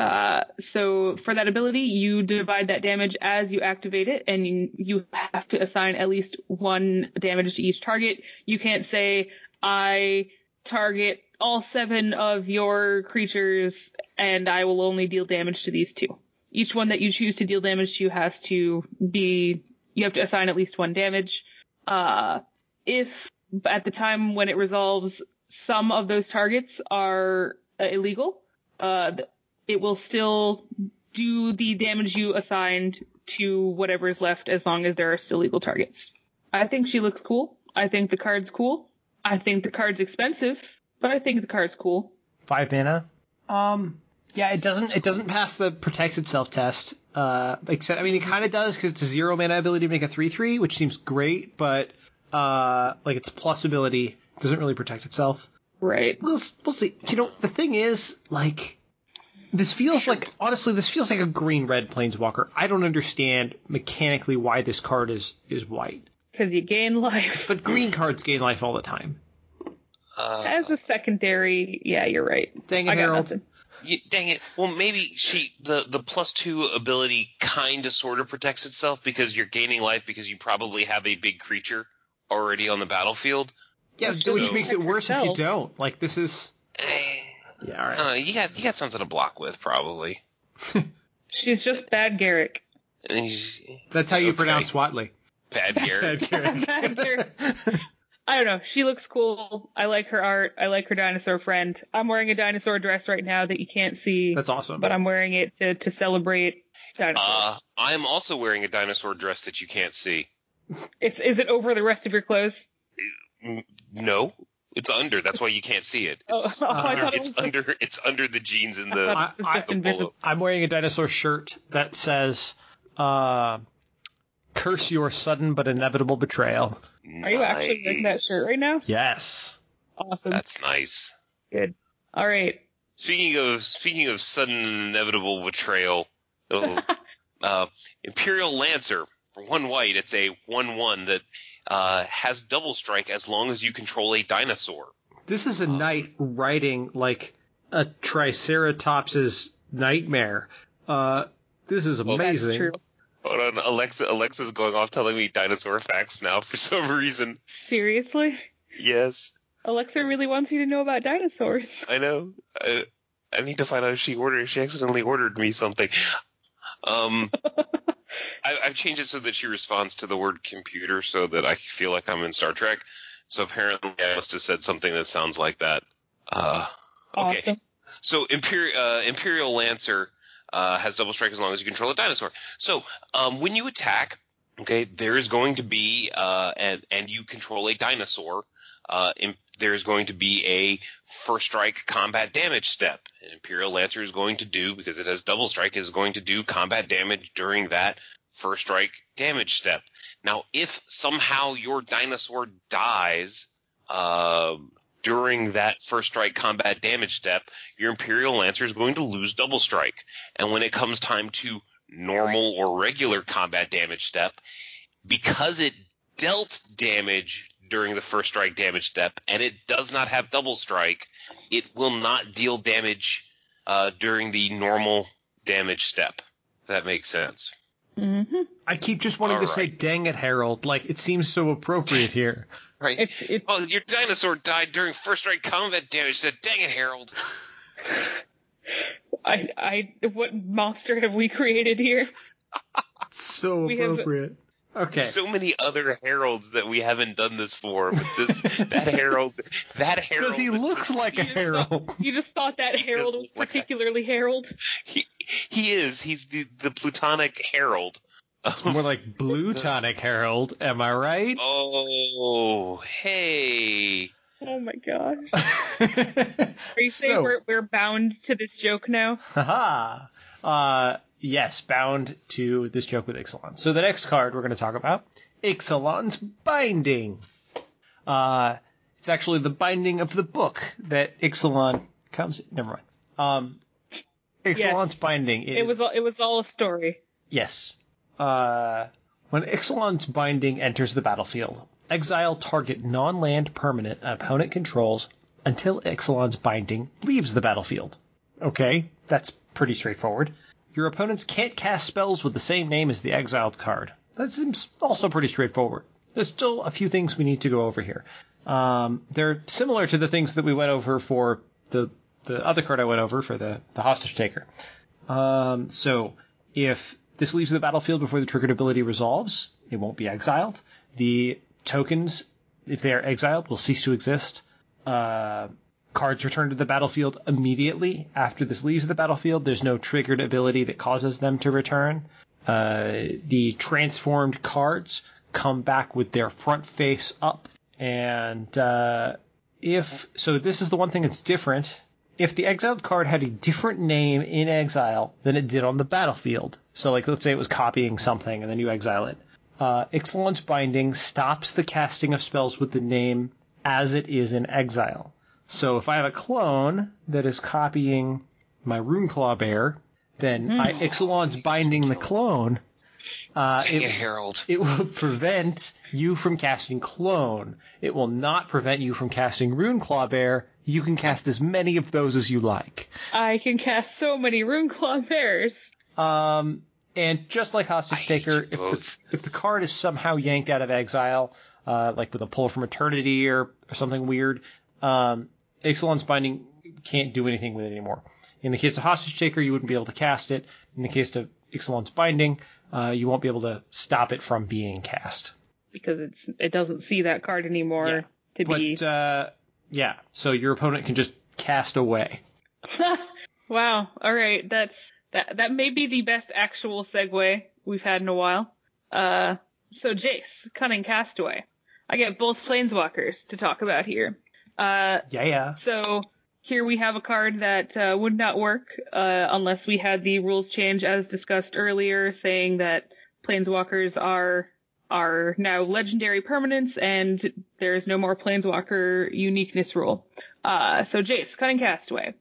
[SPEAKER 2] Uh, so for that ability, you divide that damage as you activate it, and you, you have to assign at least one damage to each target. You can't say, I target all seven of your creatures, and I will only deal damage to these two. Each one that you choose to deal damage to has to be, you have to assign at least one damage. Uh, if at the time when it resolves, some of those targets are uh, illegal, uh, it will still do the damage you assigned to whatever is left as long as there are still legal targets. I think she looks cool. I think the card's cool. I think the card's expensive, but I think the card's cool.
[SPEAKER 3] Five mana. Um, yeah, it doesn't it doesn't pass the protects itself test. Uh, except I mean it kind of does because it's a zero mana ability to make a three three, which seems great, but uh, like its plus ability doesn't really protect itself.
[SPEAKER 2] Right.
[SPEAKER 3] We'll we'll see. You know the thing is like. This feels like honestly, this feels like a green red planeswalker. I don't understand mechanically why this card is is white,
[SPEAKER 2] Because you gain life.
[SPEAKER 3] but green cards gain life all the time.
[SPEAKER 1] Uh,
[SPEAKER 2] As a secondary, yeah, you're right.
[SPEAKER 3] Dang it,
[SPEAKER 2] I got
[SPEAKER 3] Harold.
[SPEAKER 2] Nothing.
[SPEAKER 1] dang it. Well, maybe she the the plus two ability kind of sort of protects itself because you're gaining life because you probably have a big creature already on the battlefield.
[SPEAKER 3] Yeah,
[SPEAKER 2] Well,
[SPEAKER 3] which makes it worse if you don't. Like this is
[SPEAKER 1] Eh,
[SPEAKER 3] yeah, all right.
[SPEAKER 1] uh, you got you got something to block with probably.
[SPEAKER 2] She's just bad Garrick.
[SPEAKER 3] That's how you
[SPEAKER 1] Okay.
[SPEAKER 3] pronounce Huatli.
[SPEAKER 1] Bad Garrett.
[SPEAKER 2] Bad Garrick. I don't know. She looks cool. I like her art. I like her dinosaur friend. I'm wearing a dinosaur dress right now that you can't see,
[SPEAKER 3] That's awesome.
[SPEAKER 2] but I'm wearing it to, to celebrate dinosaurs.
[SPEAKER 1] Uh, I'm also wearing a dinosaur dress that you can't see.
[SPEAKER 2] it's is it over the rest of your clothes?
[SPEAKER 1] No, it's under. That's why you can't see it. It's,
[SPEAKER 2] Oh, I thought it
[SPEAKER 1] it's
[SPEAKER 2] was like-
[SPEAKER 1] under. It's under the jeans and the.
[SPEAKER 2] thought it was
[SPEAKER 3] I-
[SPEAKER 2] just
[SPEAKER 3] I-
[SPEAKER 2] invisible.
[SPEAKER 3] I'm wearing a dinosaur shirt that says, uh, "Curse your sudden but inevitable betrayal."
[SPEAKER 2] Are you actually wearing that shirt right now?
[SPEAKER 3] Yes.
[SPEAKER 2] Awesome.
[SPEAKER 1] That's nice.
[SPEAKER 2] Good. All right.
[SPEAKER 1] Speaking of speaking of sudden and inevitable betrayal, oh, uh, Imperial Lancer for one white. It's a one one that uh, has double strike as long as you control a dinosaur.
[SPEAKER 3] This is a knight riding like a Triceratops's nightmare. Uh, this is
[SPEAKER 1] Well,
[SPEAKER 2] That's
[SPEAKER 3] amazing.
[SPEAKER 1] Hold on, Alexa. Alexa's going off telling me dinosaur facts now for some reason.
[SPEAKER 2] Seriously?
[SPEAKER 1] Yes,
[SPEAKER 2] Alexa really wants you to know about dinosaurs.
[SPEAKER 1] I know. I, I need to find out if she ordered. She accidentally ordered me something. Um, I, I've changed it so that she responds to the word computer, so that I feel like I'm in Star Trek. So apparently, I must have said something that sounds like that. Uh, okay.
[SPEAKER 2] Awesome.
[SPEAKER 1] So Imperial uh, Imperial Lancer uh, has double strike as long as you control a dinosaur. So um, when you attack, okay, there is going to be uh, and and you control a dinosaur. Uh, in, there's going to be a first strike combat damage step. An Imperial Lancer is going to do because it has double strike is going to do combat damage during that first strike damage step. Now, if somehow your dinosaur dies uh, during that first strike combat damage step, your Imperial Lancer is going to lose double strike. And when it comes time to normal or regular combat damage step, because it dealt damage during the first strike damage step and it does not have double strike, it will not deal damage uh, during the normal damage step. That makes sense.
[SPEAKER 2] Mm-hmm.
[SPEAKER 3] I keep just wanting
[SPEAKER 1] All
[SPEAKER 3] to say, "Dang it, Harold!" Like it seems so appropriate here.
[SPEAKER 1] Right.
[SPEAKER 2] It's it.
[SPEAKER 1] oh, your dinosaur died during first strike combat damage. Said, dang it, Harold.
[SPEAKER 2] I I what monster have we created here?
[SPEAKER 3] It's so
[SPEAKER 2] We have-
[SPEAKER 3] appropriate. Okay.
[SPEAKER 1] So many other heralds that we haven't done this for, but this that herald, that herald,
[SPEAKER 3] Because he looks like a
[SPEAKER 2] You just thought-
[SPEAKER 3] herald.
[SPEAKER 2] You just thought that
[SPEAKER 1] herald
[SPEAKER 2] was
[SPEAKER 1] look like a-
[SPEAKER 2] particularly Harold.
[SPEAKER 1] he, he is. He's the the plutonic herald.
[SPEAKER 3] It's more like blue tonic herald. Am I right?
[SPEAKER 1] Oh, hey.
[SPEAKER 2] Oh my gosh. Are you saying
[SPEAKER 3] So-
[SPEAKER 2] we're we're bound to this joke now?
[SPEAKER 3] Haha. Uh, yes, bound to this joke with Ixalan. So the next card we're going to talk about, Ixalan's Binding. Uh, it's actually the binding of the book that Ixalan comes. Never mind. Um, Ixalan's
[SPEAKER 2] Yes.
[SPEAKER 3] Binding.
[SPEAKER 2] It was all, it was all a story.
[SPEAKER 3] Yes. Uh, when Ixalan's Binding enters the battlefield, exile target non-land permanent an opponent controls until Ixalan's Binding leaves the battlefield. Okay, that's pretty straightforward. Your opponents can't cast spells with the same name as the exiled card. That seems also pretty straightforward. There's still a few things we need to go over here. Um, they're similar to the things that we went over for the the other card I went over for the, the hostage taker. Um, so if this leaves the battlefield before the triggered ability resolves, it won't be exiled. The tokens, if they are exiled, will cease to exist. Uh, cards return to the battlefield immediately after this leaves the battlefield. There's no triggered ability that causes them to return. Uh, the transformed cards come back with their front face up, and uh, if so, this is the one thing that's different. If the exiled card had a different name in exile than it did on the battlefield, so like let's say it was copying something and then you exile it, uh, Ixalan's Binding stops the casting of spells with the name as it is in exile. So if I have a clone that is copying my Runeclaw Bear, then I Ixalan's Binding the clone. Uh,
[SPEAKER 1] Dang it,
[SPEAKER 3] it,
[SPEAKER 1] Harold.
[SPEAKER 3] it will prevent you from casting Clone. It will not prevent you from casting Runeclaw Bear. You can cast as many of those as you like.
[SPEAKER 2] I can cast so many Runeclaw bears.
[SPEAKER 3] Um, and just like Hostage
[SPEAKER 1] I
[SPEAKER 3] Taker,
[SPEAKER 1] you
[SPEAKER 3] if the, if the card is somehow yanked out of exile, uh, like with a pull from eternity or, or something weird, um, Ixalan's Binding can't do anything with it anymore. In the case of Hostage Taker, you wouldn't be able to cast it. In the case of Ixalan's Binding, uh, you won't be able to stop it from being cast.
[SPEAKER 2] because it's it doesn't see that card anymore
[SPEAKER 3] Yeah.
[SPEAKER 2] to be.
[SPEAKER 3] But uh, yeah, so your opponent can just cast away.
[SPEAKER 2] wow. All right. That's that. That may be the best actual segue we've had in a while. Uh, so Jace, cunning castaway. I get both planeswalkers to talk about here. Uh,
[SPEAKER 3] Yeah, yeah.
[SPEAKER 2] so here we have a card that uh, would not work uh, unless we had the rules change as discussed earlier, saying that planeswalkers are are now legendary permanents and there is no more planeswalker uniqueness rule. Uh, so Jace, cunning castaway,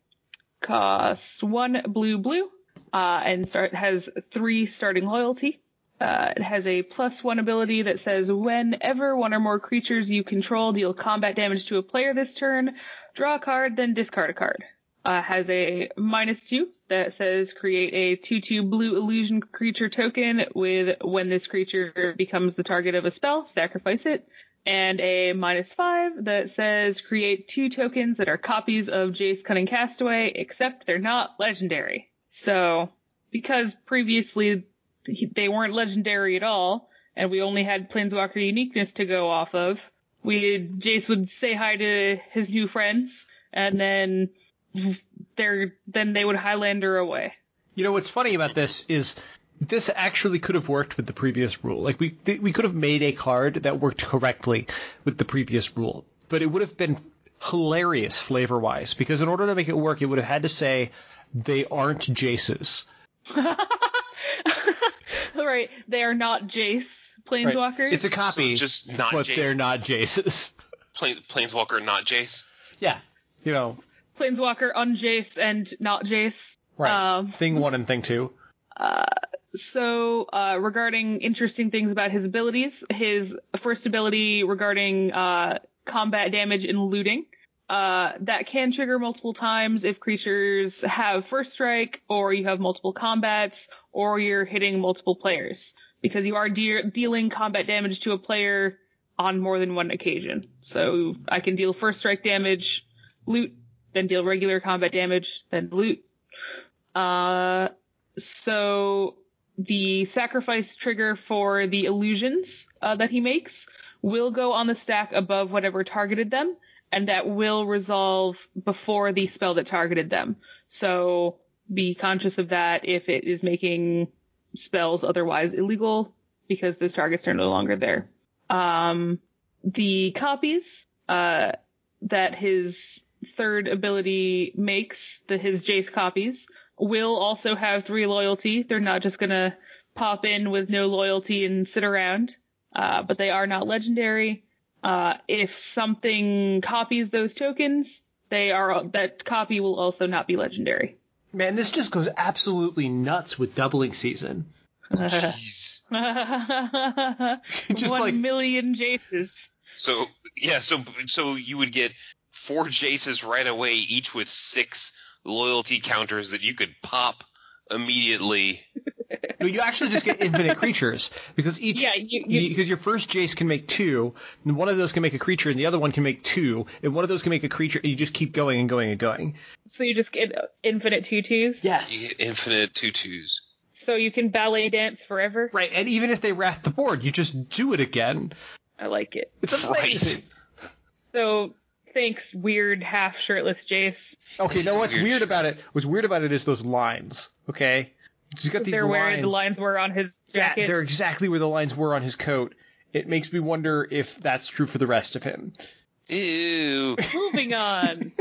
[SPEAKER 2] costs one blue blue, uh, and start has three starting loyalty. Uh, it has a plus one ability that says whenever one or more creatures you control deal combat damage to a player this turn, draw a card, then discard a card. Uh, has a minus two that says create a 2-2 blue illusion creature token with when this creature becomes the target of a spell, sacrifice it. And a minus five that says create two tokens that are copies of Jace Cunning Castaway, except they're not legendary. So, because previously they weren't legendary at all, and we only had Planeswalker uniqueness to go off of, we Jace would say hi to his new friends, and then they're then they would Highlander away.
[SPEAKER 3] You know what's funny about this is this actually could have worked with the previous rule. Like we th- we could have made a card that worked correctly with the previous rule, but it would have been hilarious flavor wise because in order to make it work, it would have had to say they aren't Jaces.
[SPEAKER 2] All right, they are not Jace
[SPEAKER 3] Right. It's a copy,
[SPEAKER 1] So just not
[SPEAKER 3] but
[SPEAKER 1] Jace.
[SPEAKER 3] they're not Jaces.
[SPEAKER 1] Planes, Planeswalker, not Jace.
[SPEAKER 3] yeah, you know,
[SPEAKER 2] planeswalker on Jace and not Jace.
[SPEAKER 3] right.
[SPEAKER 2] Um,
[SPEAKER 3] thing one and thing two.
[SPEAKER 2] So, uh, regarding interesting things about his abilities, his first ability regarding uh, combat damage and looting, uh, that can trigger multiple times if creatures have first strike, or you have multiple combats, or you're hitting multiple players, because you are de- dealing combat damage to a player on more than one occasion. So I can deal first strike damage, loot, then deal regular combat damage, then loot. Uh, so the sacrifice trigger for the illusions uh, that he makes will go on the stack above whatever targeted them, and that will resolve before the spell that targeted them. So be conscious of that if it is making spells otherwise illegal, because those targets are no longer there. Um, the copies uh, that his third ability makes, the his Jace copies, will also have three loyalty. They're not just gonna pop in with no loyalty and sit around, uh, but they are not legendary. Uh, if something copies those tokens, they are that copy will also not be legendary.
[SPEAKER 3] Man, this just goes absolutely nuts with doubling season.
[SPEAKER 1] Jeez.
[SPEAKER 3] Just
[SPEAKER 2] One
[SPEAKER 3] like
[SPEAKER 2] million Jaces.
[SPEAKER 1] So yeah, so so you would get four Jaces right away, each with six loyalty counters that you could pop immediately.
[SPEAKER 3] No, you actually just get infinite creatures because each
[SPEAKER 2] Yeah, you- you-
[SPEAKER 3] because your first Jace can make two, and one of those can make a creature, and the other one can make two, and one of those can make a creature, and you just keep going and going and going.
[SPEAKER 2] So you just get infinite tutus.
[SPEAKER 3] Yes.
[SPEAKER 1] You get infinite tutus.
[SPEAKER 2] So you can ballet dance forever.
[SPEAKER 3] Right, and even if they wrath the board, you just do it again.
[SPEAKER 2] I like it.
[SPEAKER 3] It's amazing.
[SPEAKER 2] So thanks, weird half shirtless Jace.
[SPEAKER 3] Okay,
[SPEAKER 1] It's
[SPEAKER 3] no, what's
[SPEAKER 1] weird
[SPEAKER 3] weird about it? What's weird about it is those lines. Okay, he's got these
[SPEAKER 2] They're where
[SPEAKER 3] lines.
[SPEAKER 2] the lines were on his
[SPEAKER 3] Yeah,
[SPEAKER 2] jacket.
[SPEAKER 3] they're exactly where the lines were on his coat. It makes me wonder if that's true for the rest of him.
[SPEAKER 1] Ew.
[SPEAKER 2] Moving on.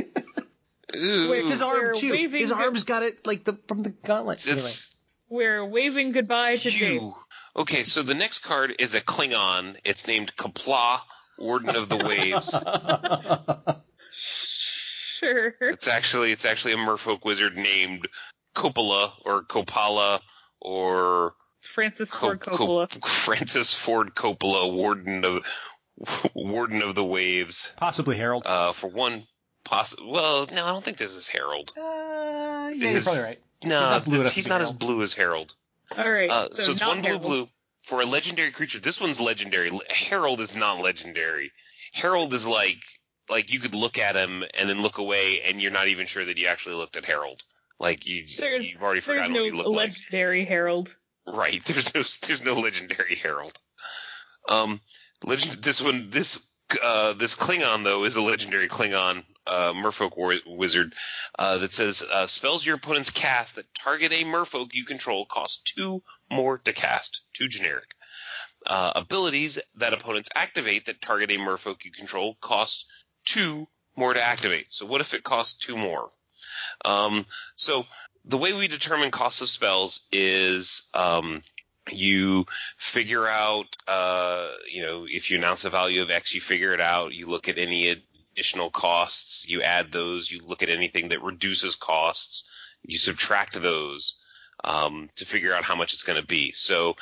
[SPEAKER 1] Ew.
[SPEAKER 2] Wait,
[SPEAKER 3] his
[SPEAKER 2] We're
[SPEAKER 3] arm too. His
[SPEAKER 2] good-
[SPEAKER 3] arm's got it like the from the gauntlet.
[SPEAKER 1] It's
[SPEAKER 2] We're waving goodbye to Jace.
[SPEAKER 1] you. Okay, so the next card is a Klingon. It's named Kapla, Warden of the Waves.
[SPEAKER 2] Sure.
[SPEAKER 1] It's actually it's actually a merfolk wizard named Coppola or Copala or
[SPEAKER 2] It's Francis Ford
[SPEAKER 1] Co-
[SPEAKER 2] Coppola.
[SPEAKER 1] Francis Ford Coppola, Warden of Warden of the Waves.
[SPEAKER 3] Possibly Harold.
[SPEAKER 1] Uh, for one possible. well, no, I don't think this is Harold.
[SPEAKER 3] Uh, yeah, you're probably right.
[SPEAKER 1] No,
[SPEAKER 3] not blue
[SPEAKER 1] this-
[SPEAKER 3] enough to
[SPEAKER 1] he's not as blue as Harold.
[SPEAKER 2] All right.
[SPEAKER 1] Uh,
[SPEAKER 2] so
[SPEAKER 1] so it's
[SPEAKER 2] not
[SPEAKER 1] one blue blue for a legendary creature. This one's legendary. Harold is not legendary. Harold is like like you could look at him and then look away, and you're not even sure that you actually looked at Harold. Like you,
[SPEAKER 2] There's-
[SPEAKER 1] you've already forgotten
[SPEAKER 2] no
[SPEAKER 1] what you look like.
[SPEAKER 2] legendary Harold.
[SPEAKER 1] Right. There's no there's no legendary Herald. Um, legend. This one this uh this Klingon though is a legendary Klingon uh Merfolk war- wizard uh, that says uh, spells your opponents cast that target a Merfolk you control cost two more to cast. Two generic. Uh, abilities that opponents activate that target a Merfolk you control cost two more to activate. So what if it costs two more? Um, so the way we determine cost of spells is um, you figure out, uh, you know, if you announce a value of X, you figure it out. You look at any additional costs, you add those. You look at anything that reduces costs, you subtract those um, to figure out how much it's going to be. So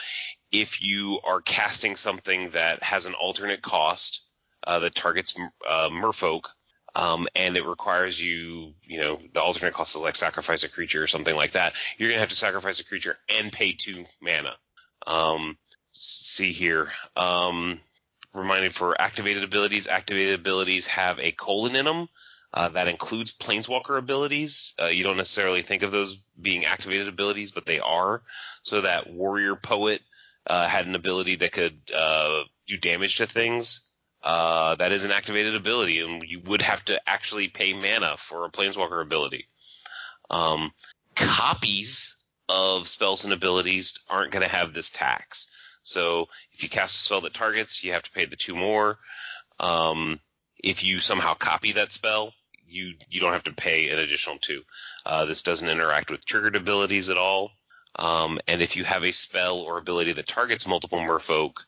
[SPEAKER 1] if you are casting something that has an alternate cost uh, that targets uh, Merfolk, um, and it requires you, you know, the alternate cost is like sacrifice a creature or something like that. You're gonna have to sacrifice a creature and pay two mana. Um, see here. Um, reminded for activated abilities. Activated abilities have a colon in them. Uh, that includes planeswalker abilities. Uh, you don't necessarily think of those being activated abilities, but they are. So that warrior poet uh, had an ability that could uh, do damage to things. Uh, that is an activated ability, and you would have to actually pay mana for a planeswalker ability. Um, copies of spells and abilities aren't going to have this tax. So if you cast a spell that targets, you have to pay the two more. Um, if you somehow copy that spell, you you don't have to pay an additional two. Uh, this doesn't interact with triggered abilities at all. Um, and if you have a spell or ability that targets multiple merfolk,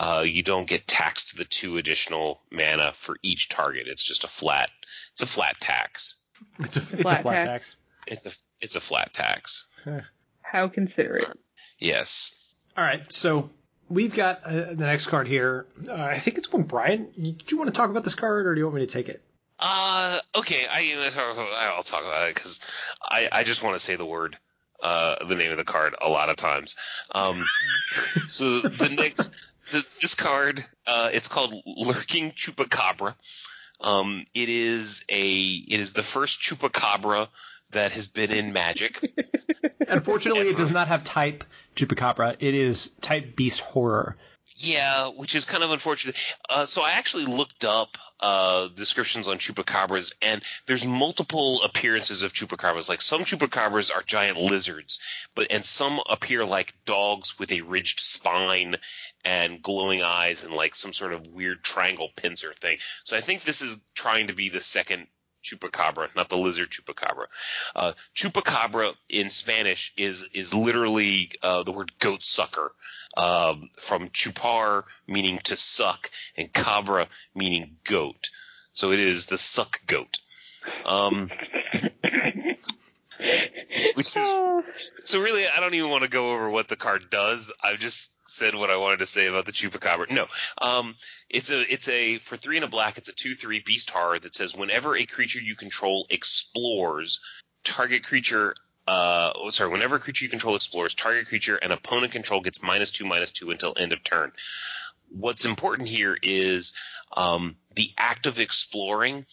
[SPEAKER 1] uh, you don't get taxed the two additional mana for each target. It's just a flat. It's a flat tax.
[SPEAKER 3] It's a, it's a flat, flat tax. tax.
[SPEAKER 1] It's a it's a flat tax.
[SPEAKER 2] How considerate.
[SPEAKER 1] Yes.
[SPEAKER 3] All right. So we've got uh, the next card here. Uh, I think it's one Brian. Do you want to talk about this card, or do you want me to take it?
[SPEAKER 1] Uh, okay. I I'll talk about it because I I just want to say the word. Uh, the name of the card a lot of times. Um, so the next, the, this card, uh, it's called Lurking Chupacabra. Um, it is a, it is the first Chupacabra that has been in Magic.
[SPEAKER 3] Unfortunately, it does not have type Chupacabra. It is type Beast Horror.
[SPEAKER 1] Yeah, which is kind of unfortunate. Uh, so I actually looked up uh, descriptions on chupacabras, and there's multiple appearances of chupacabras. Like some chupacabras are giant lizards, but and some appear like dogs with a ridged spine and glowing eyes and like some sort of weird triangle pincer thing. So I think this is trying to be the second chupacabra, not the lizard chupacabra. Uh, chupacabra in Spanish is is literally uh, the word goat sucker, um, from chupar meaning to suck and cabra meaning goat. So it is the suck goat. Um, which is, so really, I don't even want to go over what the card does. I've just said what I wanted to say about the chupacabra. No, um, it's a it's a for three and a black. It's a two three beast horror that says whenever a creature you control explores, target creature. Uh, oh, sorry. Whenever a creature you control explores, target creature and opponent control gets minus two minus two until end of turn. What's important here is um, the act of exploring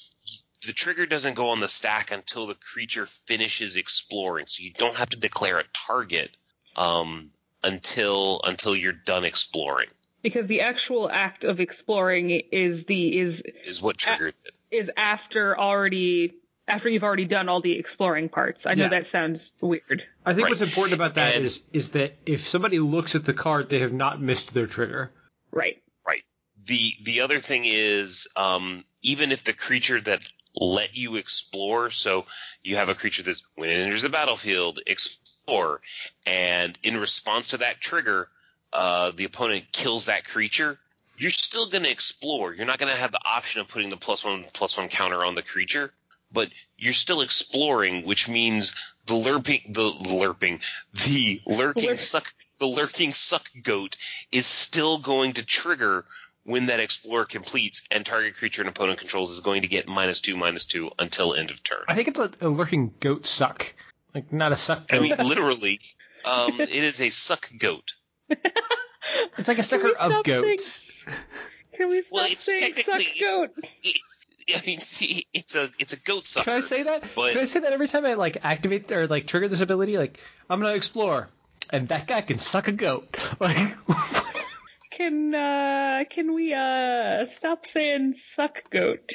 [SPEAKER 1] the trigger doesn't go on the stack until the creature finishes exploring, so you don't have to declare a target um, until until you're done exploring.
[SPEAKER 2] Because the actual act of exploring is the is
[SPEAKER 1] is what triggered a, it.
[SPEAKER 2] Is after already after you've already done all the exploring parts. I know yeah. that sounds weird.
[SPEAKER 3] I think right. what's important about that and, is is that if somebody looks at the card, they have not missed their trigger.
[SPEAKER 2] Right.
[SPEAKER 1] Right. The the other thing is um, even if the creature that let you explore. So you have a creature that when it enters the battlefield, explore, and in response to that trigger, uh, the opponent kills that creature. You're still going to explore. You're not going to have the option of putting the plus one plus one counter on the creature, but you're still exploring, which means the lurping, the lurping, the lurking suck, the lurking suck goat is still going to trigger when that explorer completes and target creature and opponent controls is going to get minus two, minus two until end of turn.
[SPEAKER 3] I think it's a, a lurking goat suck. Like, not a suck goat.
[SPEAKER 1] I mean, literally, um, it is a suck goat.
[SPEAKER 3] it's like a sucker of goats.
[SPEAKER 2] Saying, can we stop well, saying suck goat?
[SPEAKER 1] I mean, it's a it's a goat sucker.
[SPEAKER 3] Can I say that? But, can I say that every time I like activate or like trigger this ability? Like, I'm gonna explore, and that guy can suck a goat. Like,
[SPEAKER 2] can uh can we uh stop saying suck goat?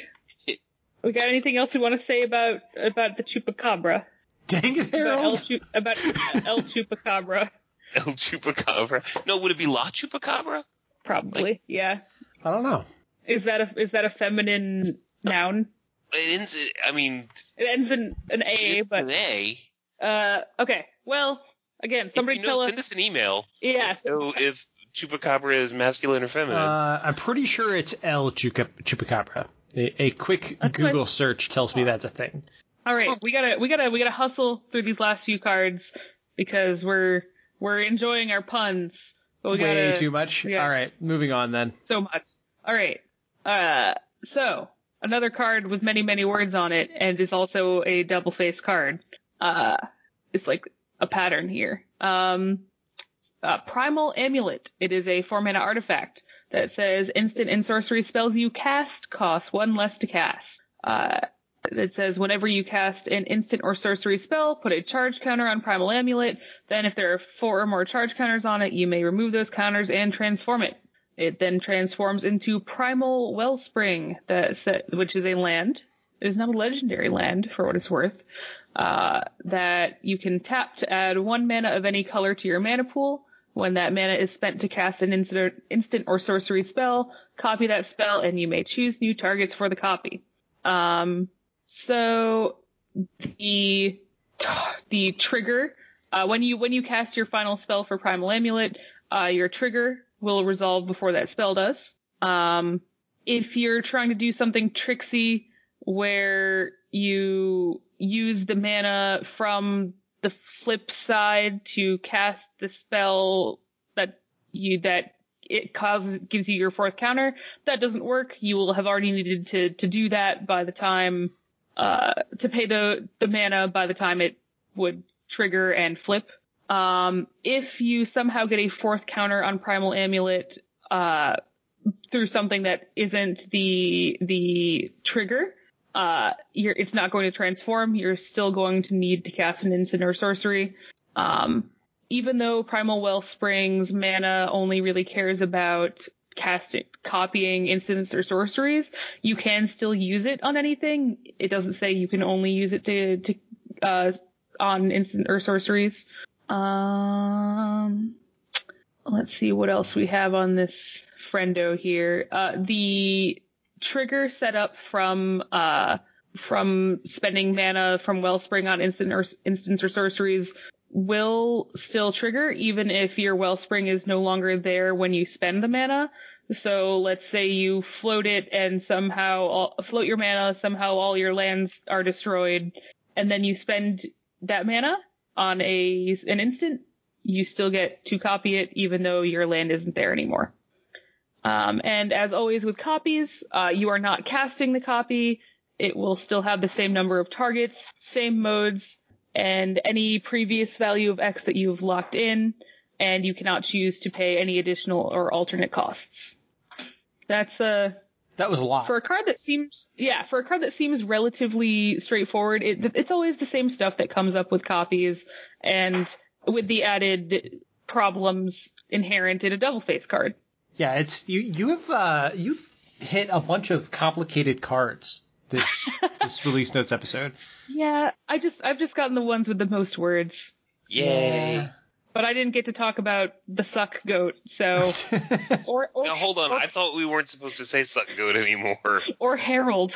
[SPEAKER 2] We got anything else we want to say about about the chupacabra?
[SPEAKER 3] Dang it, Harold!
[SPEAKER 2] About El, about El Chupacabra.
[SPEAKER 1] El Chupacabra. No, would it be La Chupacabra?
[SPEAKER 2] Probably, like, yeah.
[SPEAKER 3] I don't know.
[SPEAKER 2] Is that a is that a feminine noun?
[SPEAKER 1] It ends. I mean,
[SPEAKER 2] it ends in an A, but
[SPEAKER 1] an A.
[SPEAKER 2] Uh, okay. Well, again, somebody
[SPEAKER 1] if
[SPEAKER 2] you know, tell
[SPEAKER 1] send us. Send us an email.
[SPEAKER 2] Yes.
[SPEAKER 1] So if chupacabra is masculine or feminine?
[SPEAKER 3] Uh, I'm pretty sure it's El chupacabra. A, a quick that's Google search tells me that's a thing.
[SPEAKER 2] All right, we gotta we gotta we gotta hustle through these last few cards because we're we're enjoying our puns.
[SPEAKER 3] But we Way gotta, too much. All right, moving on then.
[SPEAKER 2] So much. All right. Uh, so another card with many many words on it, and is also a double face card. Uh, it's like a pattern here. Um, uh, Primal Amulet. It is a four mana artifact that says instant and sorcery spells you cast cost one less to cast. Uh, it says whenever you cast an instant or sorcery spell, put a charge counter on Primal Amulet. Then if there are four or more charge counters on it, you may remove those counters and transform it. It then transforms into Primal Wellspring, that which is a land. it is not a legendary land for what it's worth. Uh, that you can tap to add one mana of any color to your mana pool. When that mana is spent to cast an instant, instant or sorcery spell, copy that spell and you may choose new targets for the copy. Um, so the the trigger uh, when you when you cast your final spell for Primal Amulet, uh, your trigger will resolve before that spell does. Um, if you're trying to do something tricksy where you use the mana from the flip side to cast the spell that you that it causes gives you your fourth counter. That doesn't work. You will have already needed to to do that by the time uh to pay the the mana by the time it would trigger and flip. Um if you somehow get a fourth counter on Primal Amulet uh through something that isn't the the trigger, uh, you're, it's not going to transform. You're still going to need to cast an instant or sorcery. Um, even though Primal Wellspring's mana only really cares about casting, copying instants or sorceries, you can still use it on anything. It doesn't say you can only use it to, to, uh, on instant or sorceries. Um, let's see what else we have on this friendo here. Uh, the trigger set up from uh from spending mana from Wellspring on instant or or sorceries will still trigger even if your Wellspring is no longer there when you spend the mana. So let's say you float it and somehow all, float your mana, somehow all your lands are destroyed, and then you spend that mana on a an instant, you still get to copy it even though your land isn't there anymore. Um, and as always with copies, uh, you are not casting the copy. It will still have the same number of targets, same modes, and any previous value of X that you've locked in, and you cannot choose to pay any additional or alternate costs. That's a
[SPEAKER 3] That was a lot.
[SPEAKER 2] for a card that seems yeah for a card that seems relatively straightforward. It, it's always the same stuff that comes up with copies, and with the added problems inherent in a double face card.
[SPEAKER 3] Yeah, it's you. You have uh, you've hit a bunch of complicated cards this this release notes episode.
[SPEAKER 2] Yeah, I just I've just gotten the ones with the most words,
[SPEAKER 1] Yay.
[SPEAKER 2] but I didn't get to talk about the suck goat. So or or
[SPEAKER 1] Now hold on,
[SPEAKER 2] or,
[SPEAKER 1] I thought we weren't supposed to say suck goat anymore.
[SPEAKER 2] or Harold.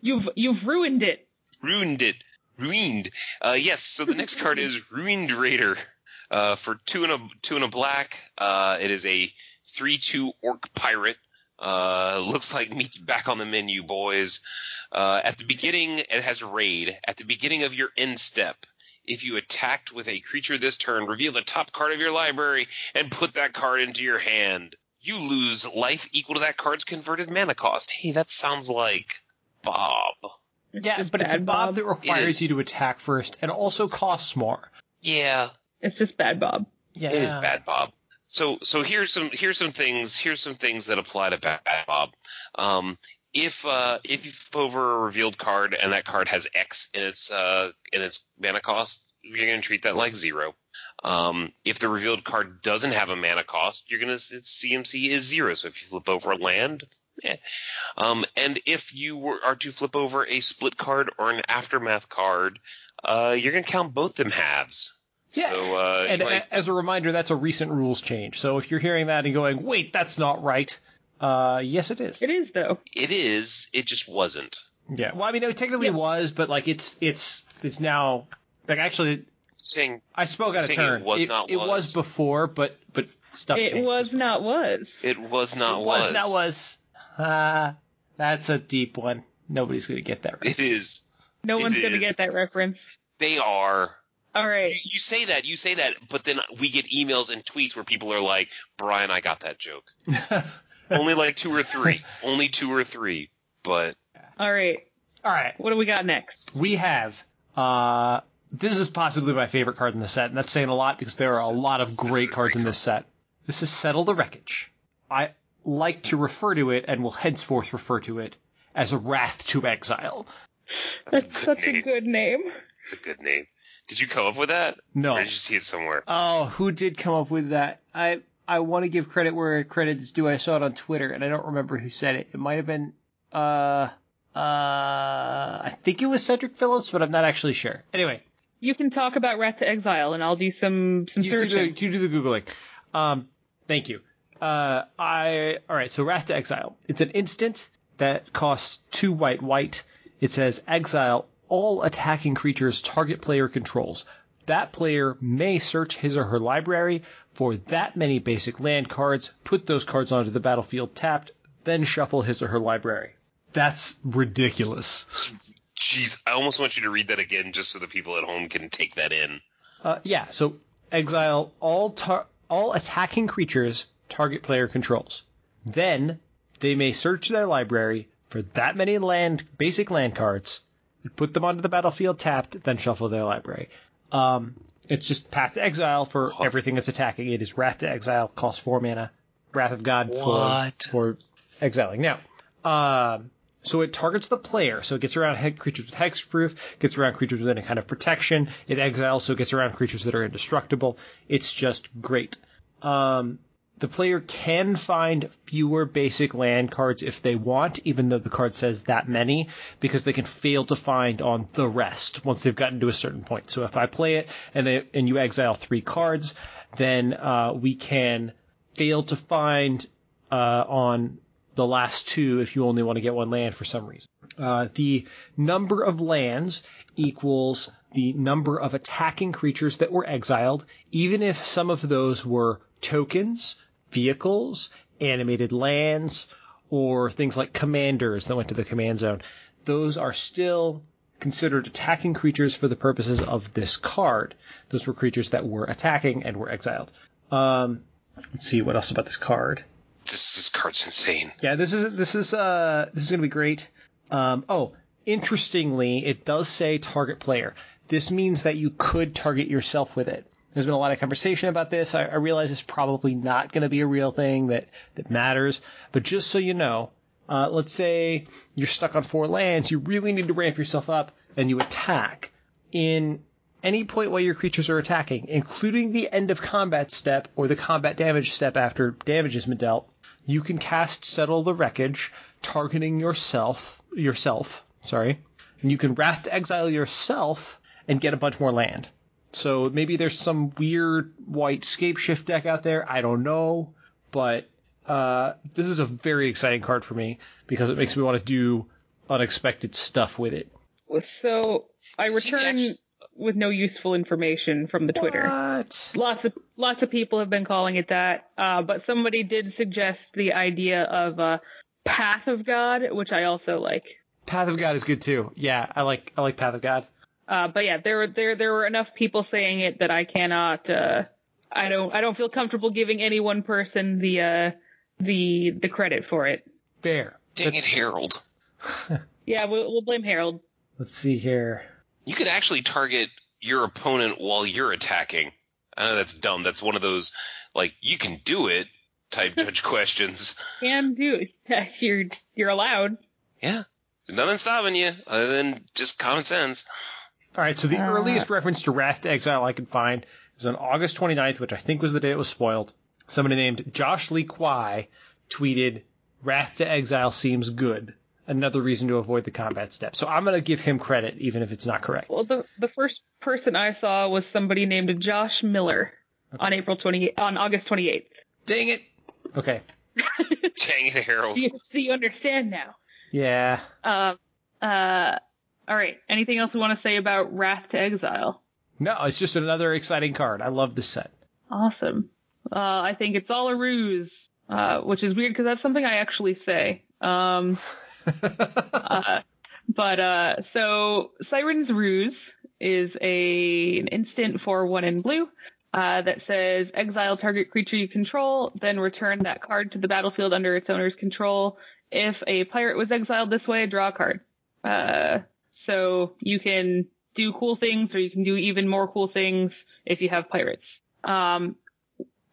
[SPEAKER 2] You've you've ruined it.
[SPEAKER 1] Ruined it. Ruined. Uh, yes, so the next card is Ruined Raider. Uh, for two and a two and a black. Uh, it is a three two orc pirate. Uh, looks like meat's back on the menu, boys. Uh, at the beginning, it has raid. At the beginning of your end step, if you attacked with a creature this turn, reveal the top card of your library and put that card into your hand. You lose life equal to that card's converted mana cost. Hey, that sounds like Bob.
[SPEAKER 3] yeah,
[SPEAKER 2] just
[SPEAKER 3] but it's a bob
[SPEAKER 2] Bob.
[SPEAKER 3] that requires you to attack first and also costs more.
[SPEAKER 1] Yeah,
[SPEAKER 2] It's just bad Bob.
[SPEAKER 3] Yeah,
[SPEAKER 1] It is bad Bob. So so here's some here's some things here's some things that apply to bad Bob. Um, if uh, if you flip over a revealed card and that card has X in its uh, in its mana cost, you're going to treat that like zero. Um, if the revealed card doesn't have a mana cost, you're going to its CMC is zero. So if you flip over a land, eh. Um, and if you were, are to flip over a split card or an aftermath card, uh, you're going to count both them halves.
[SPEAKER 3] Yeah.
[SPEAKER 1] So, uh,
[SPEAKER 3] and
[SPEAKER 1] might-
[SPEAKER 3] as a reminder, that's a recent rules change. So if you're hearing that and going, "Wait, that's not right," uh, yes, it is.
[SPEAKER 2] It is though.
[SPEAKER 1] It is. It just wasn't.
[SPEAKER 3] Yeah. Well, I mean, it technically
[SPEAKER 2] Yeah.
[SPEAKER 3] was, but like it's it's it's now like actually,
[SPEAKER 1] Saying
[SPEAKER 3] I spoke out of
[SPEAKER 1] Saying it
[SPEAKER 3] turn.
[SPEAKER 1] was
[SPEAKER 3] it,
[SPEAKER 1] not
[SPEAKER 3] it
[SPEAKER 1] was.
[SPEAKER 3] was before, but but stuff
[SPEAKER 2] It
[SPEAKER 3] changed.
[SPEAKER 2] was not was.
[SPEAKER 1] it was not
[SPEAKER 3] It
[SPEAKER 1] was.
[SPEAKER 3] was not was. Uh, that's a deep one. Nobody's gonna get that right.
[SPEAKER 1] It is.
[SPEAKER 2] no
[SPEAKER 1] it
[SPEAKER 2] one's gonna get that reference.
[SPEAKER 1] They are.
[SPEAKER 2] All
[SPEAKER 1] You, you say that. You say that. But then we get emails and tweets where people are like, "Brian, I got that joke." Only like two or three. Only two or three. But
[SPEAKER 2] All right.
[SPEAKER 3] All right.
[SPEAKER 2] What do we got next?
[SPEAKER 3] We have. Uh, this is possibly my favorite card in the set, and that's saying a lot because there are a lot of great cards
[SPEAKER 1] great
[SPEAKER 3] in this set. This is Settle the Wreckage. I like to refer to it, and will henceforth refer to it as a Wrath to Exile.
[SPEAKER 1] that's,
[SPEAKER 2] That's
[SPEAKER 1] a
[SPEAKER 2] such
[SPEAKER 1] name.
[SPEAKER 2] a good name.
[SPEAKER 1] It's a good name. Did you come up with that?
[SPEAKER 3] No.
[SPEAKER 1] Or did you see it somewhere?
[SPEAKER 3] Oh, who did come up with that? I I want to give credit where credit is due. I saw it on Twitter, and I don't remember who said it. It might have been uh Uh, I think it was Cedric Phillips, but I'm not actually sure. Anyway,
[SPEAKER 2] You can talk about Wrath to Exile, and I'll do some some
[SPEAKER 3] you do, the, you do the googling. Um, thank you. Uh, I all right. So Wrath to Exile. It's an instant that costs two white white. It says exile all attacking creatures target player controls. That player may search his or her library for that many basic land cards, put those cards onto the battlefield tapped, then shuffle his or her library. That's ridiculous.
[SPEAKER 1] Jeez, I almost want you to read that again just so the people at home can take that in.
[SPEAKER 3] Uh, yeah, so exile all tar- all attacking creatures target player controls. Then they may search their library for that many land basic land cards, put them onto the battlefield tapped, then shuffle their library. Um, it's just Path to Exile for everything that's attacking. It is Wrath to Exile, costs four mana. Wrath of God
[SPEAKER 1] What?
[SPEAKER 3] for for exiling. Now, um, so it targets the player, so it gets around head creatures with hexproof, gets around creatures with any kind of protection. It exiles, so it gets around creatures that are indestructible. It's just great. Um, the player can find fewer basic land cards if they want, even though the card says that many, because they can fail to find on the rest once they've gotten to a certain point. So if I play it and they, and you exile three cards, then uh, we can fail to find uh, on the last two if you only want to get one land for some reason. Uh, the number of lands equals the number of attacking creatures that were exiled, even if some of those were tokens, vehicles, animated lands, or things like commanders that went to the command zone. Those are still considered attacking creatures for the purposes of this card. Those were creatures that were attacking and were exiled. Um, let's see what else about this card.
[SPEAKER 1] This, this card's insane.
[SPEAKER 3] Yeah, this is this is uh this is gonna be great. Um, oh, interestingly, it does say target player. This means that you could target yourself with it. There's been a lot of conversation about this. I, I realize it's probably not going to be a real thing that that matters, but just so you know, uh, let's say you're stuck on four lands, you really need to ramp yourself up, and you attack in any point while your creatures are attacking, including the end of combat step or the combat damage step after damage has been dealt, you can cast Settle the Wreckage, targeting yourself, yourself, sorry, and you can Wrath to Exile yourself and get a bunch more land. So maybe there's some weird white Scapeshift deck out there, I don't know, but uh, this is a very exciting card for me because it makes me want to do unexpected stuff with it.
[SPEAKER 2] So I return
[SPEAKER 1] actually-
[SPEAKER 2] with no useful information from the Twitter.
[SPEAKER 3] What?
[SPEAKER 2] Lots of lots of people have been calling it that, uh, but somebody did suggest the idea of uh, Path of God, which I also like.
[SPEAKER 3] Path of God is good too. Yeah, I like I like Path of God.
[SPEAKER 2] Uh, but yeah, there were there there were enough people saying it that I cannot. Uh, I don't I don't feel comfortable giving any one person the uh, the the credit for it.
[SPEAKER 3] Fair.
[SPEAKER 1] Dang it, Harold.
[SPEAKER 2] Yeah, we'll, we'll blame Harold.
[SPEAKER 3] Let's see here.
[SPEAKER 1] You could actually target your opponent while you're attacking. I know that's dumb. That's one of those, like, you can do it type judge questions.
[SPEAKER 2] Can do it. You're you're allowed.
[SPEAKER 1] Yeah. There's nothing stopping you other than just common sense.
[SPEAKER 3] All right, so the
[SPEAKER 2] Uh,
[SPEAKER 3] earliest reference to Wrath to Exile I could find is on August 29th, which I think was the day it was spoiled. Somebody named Josh Lee Kwai tweeted, Wrath to Exile seems good. Another reason to avoid the combat step. So I'm going to give him credit, even if it's not correct.
[SPEAKER 2] Well, the the first person I saw was somebody named Josh Miller on April 20 on August 28th.
[SPEAKER 3] Dang it. Okay.
[SPEAKER 1] Dang it, Harold.
[SPEAKER 2] You, so you understand now.
[SPEAKER 3] Yeah.
[SPEAKER 2] Um. Uh. All right. Anything else we want to say about Wrath to Exile?
[SPEAKER 3] No, it's just another exciting card. I love this set.
[SPEAKER 2] Awesome. Uh, I think it's all a ruse, uh, which is weird because that's something I actually say. Um, uh, but uh, so Siren's Ruse is a an instant for one in blue uh, that says exile target creature you control, then return that card to the battlefield under its owner's control. If a pirate was exiled this way, draw a card. So you can do cool things, or you can do even more cool things if you have pirates. Um,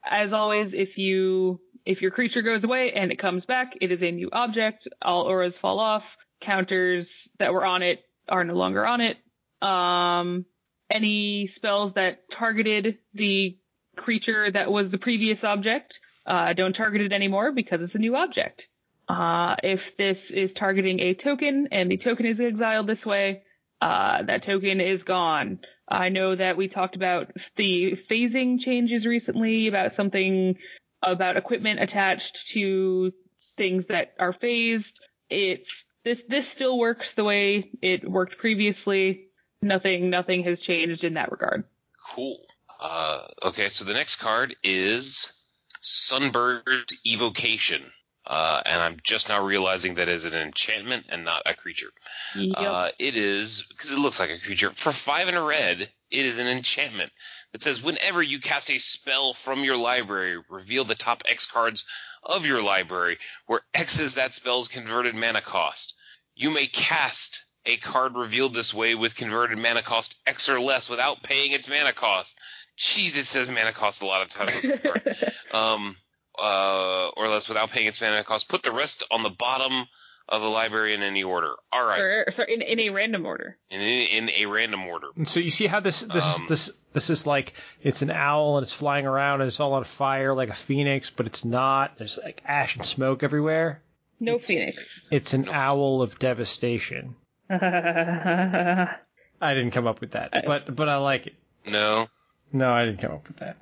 [SPEAKER 2] as always, if you if your creature goes away and it comes back, it is a new object. All auras fall off. Counters that were on it are no longer on it. Um, any spells that targeted the creature that was the previous object uh, don't target it anymore because it's a new object. Uh, if this is targeting a token and the token is exiled this way, uh, that token is gone. I know that we talked about the phasing changes recently about something about equipment attached to things that are phased. It's this this still works the way it worked previously. Nothing nothing has changed in that regard.
[SPEAKER 1] Cool. Uh, okay, so the next card is Sunbird's Invocation. Uh, and I'm just now realizing that is an enchantment and not a creature.
[SPEAKER 2] Yep.
[SPEAKER 1] Uh, it is because it looks like a creature. For five and a red, it is an enchantment that says whenever you cast a spell from your library, reveal the top X cards of your library, where X is that spell's converted mana cost. You may cast a card revealed this way with converted mana cost X or less without paying its mana cost. Jeez, it says mana cost a lot of times on this card. um, uh, or less without paying its mana cost. Put the rest on the bottom of the library in any order. All right,
[SPEAKER 2] or, sorry, in, in a random order.
[SPEAKER 1] in, in a random order.
[SPEAKER 3] And so you see how this this
[SPEAKER 1] Um,
[SPEAKER 3] is this this is like it's an owl and it's flying around and it's all on fire like a phoenix, but it's not. There's like ash and smoke everywhere.
[SPEAKER 2] No
[SPEAKER 3] It's-
[SPEAKER 2] Phoenix.
[SPEAKER 3] It's an owl of devastation. I didn't come up with that, but but I like it.
[SPEAKER 1] No,
[SPEAKER 3] No, I didn't come up with that.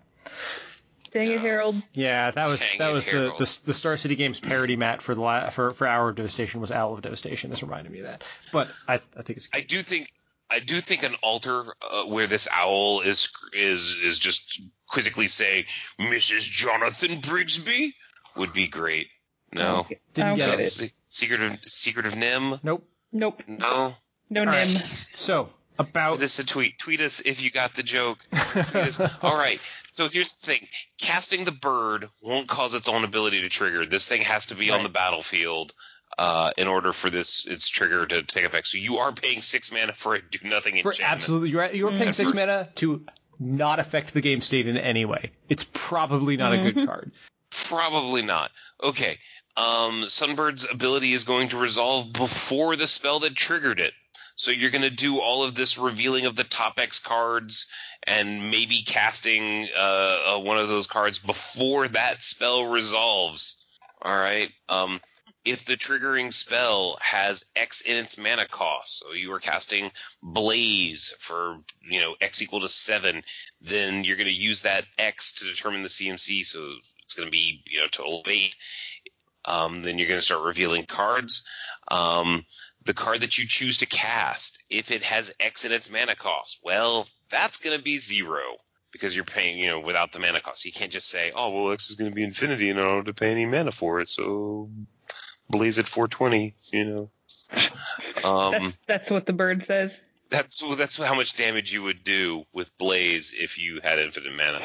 [SPEAKER 2] It, Harold.
[SPEAKER 3] Yeah, that was
[SPEAKER 1] Dang
[SPEAKER 3] that
[SPEAKER 1] it,
[SPEAKER 3] was the, the the Star City Games parody mat for the la- for for Hour of Devastation was Owl of Devastation. This reminded me of that, but I I think it's
[SPEAKER 1] I do think I do think an altar uh, where this owl is is is just quizzically say Mrs. Jonathan Brisby would be great. No,
[SPEAKER 2] I
[SPEAKER 3] didn't get
[SPEAKER 2] get
[SPEAKER 3] it.
[SPEAKER 2] it.
[SPEAKER 1] Se- Secret of Secret of NIMH.
[SPEAKER 3] Nope.
[SPEAKER 2] Nope.
[SPEAKER 1] No.
[SPEAKER 2] No
[SPEAKER 3] All right.
[SPEAKER 2] NIMH.
[SPEAKER 3] So about
[SPEAKER 1] Send a tweet. Tweet us if you got the joke. Tweet us. All right. So here's the thing: casting the bird won't cause its own ability to trigger. This thing has to be on the battlefield uh, in order for this its trigger to take effect. So you are paying six mana for a do nothing
[SPEAKER 3] for
[SPEAKER 1] enchantment.
[SPEAKER 3] absolutely you're you're paying
[SPEAKER 1] At
[SPEAKER 3] six mana to not affect the game state in any way. It's probably not a good card.
[SPEAKER 1] Probably not. Okay. Um, Sunbird's ability is going to resolve before the spell that triggered it. So you're going to do all of this revealing of the top X cards and maybe casting uh, uh, one of those cards before that spell resolves. All right. Um, if the triggering spell has X in its mana cost, so you are casting Blaze for you know X equal to seven, then you're going to use that X to determine the CMC. So it's going to be you know total of eight. Um, then you're going to start revealing cards. Um, the card that you choose to cast, if it has X in its mana cost, well, that's going to be zero because you're paying, you know, without the mana cost. You can't just say, oh, well, X is going to be infinity and I don't have to pay any mana for it, so blaze at 420, you know. Um,
[SPEAKER 2] That's that's what the bird says.
[SPEAKER 1] that's that's how much damage you would do with Blaze if you had infinite mana.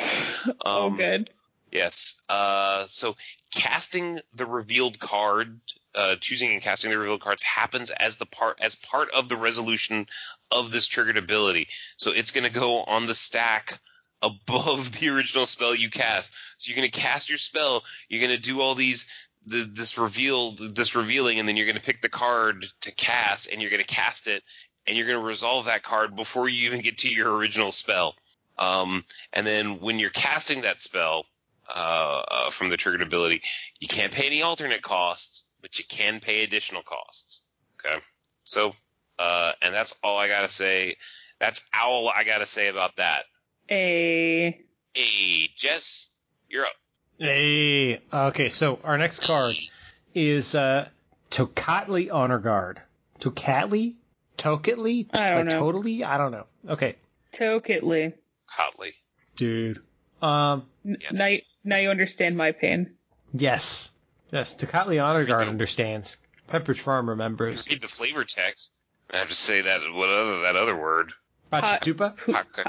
[SPEAKER 2] oh,
[SPEAKER 1] Um,
[SPEAKER 2] good.
[SPEAKER 1] Yes. Uh, so casting the revealed card, uh, choosing and casting the revealed cards happens as the part as part of the resolution of this triggered ability. So it's going to go on the stack above the original spell you cast. So you're going to cast your spell. You're going to do all these the, this reveal this revealing, and then you're going to pick the card to cast, and you're going to cast it, and you're going to resolve that card before you even get to your original spell. Um, and then when you're casting that spell, uh, uh, from the triggered ability. You can't pay any alternate costs, but you can pay additional costs. Okay, so uh, and that's all I gotta say. That's all I gotta say about that.
[SPEAKER 2] A
[SPEAKER 1] Hey, Jess, you're up.
[SPEAKER 3] Hey, okay, so our next card is uh Tocatli Honor Guard. Tocatli? Tocatli?
[SPEAKER 2] I don't
[SPEAKER 3] like
[SPEAKER 2] know.
[SPEAKER 3] Totally? I don't know. Okay,
[SPEAKER 2] Tokitly.
[SPEAKER 1] Hotly.
[SPEAKER 3] dude. Um,
[SPEAKER 2] N-
[SPEAKER 1] Yes.
[SPEAKER 2] Now, you- now you understand my pain.
[SPEAKER 3] yes. Yes, Tocatli Honor Guard understands. Pepperidge Farm remembers.
[SPEAKER 1] Read the flavor text. I have to say that what other that other word.
[SPEAKER 3] Pachitupa?
[SPEAKER 1] Okay.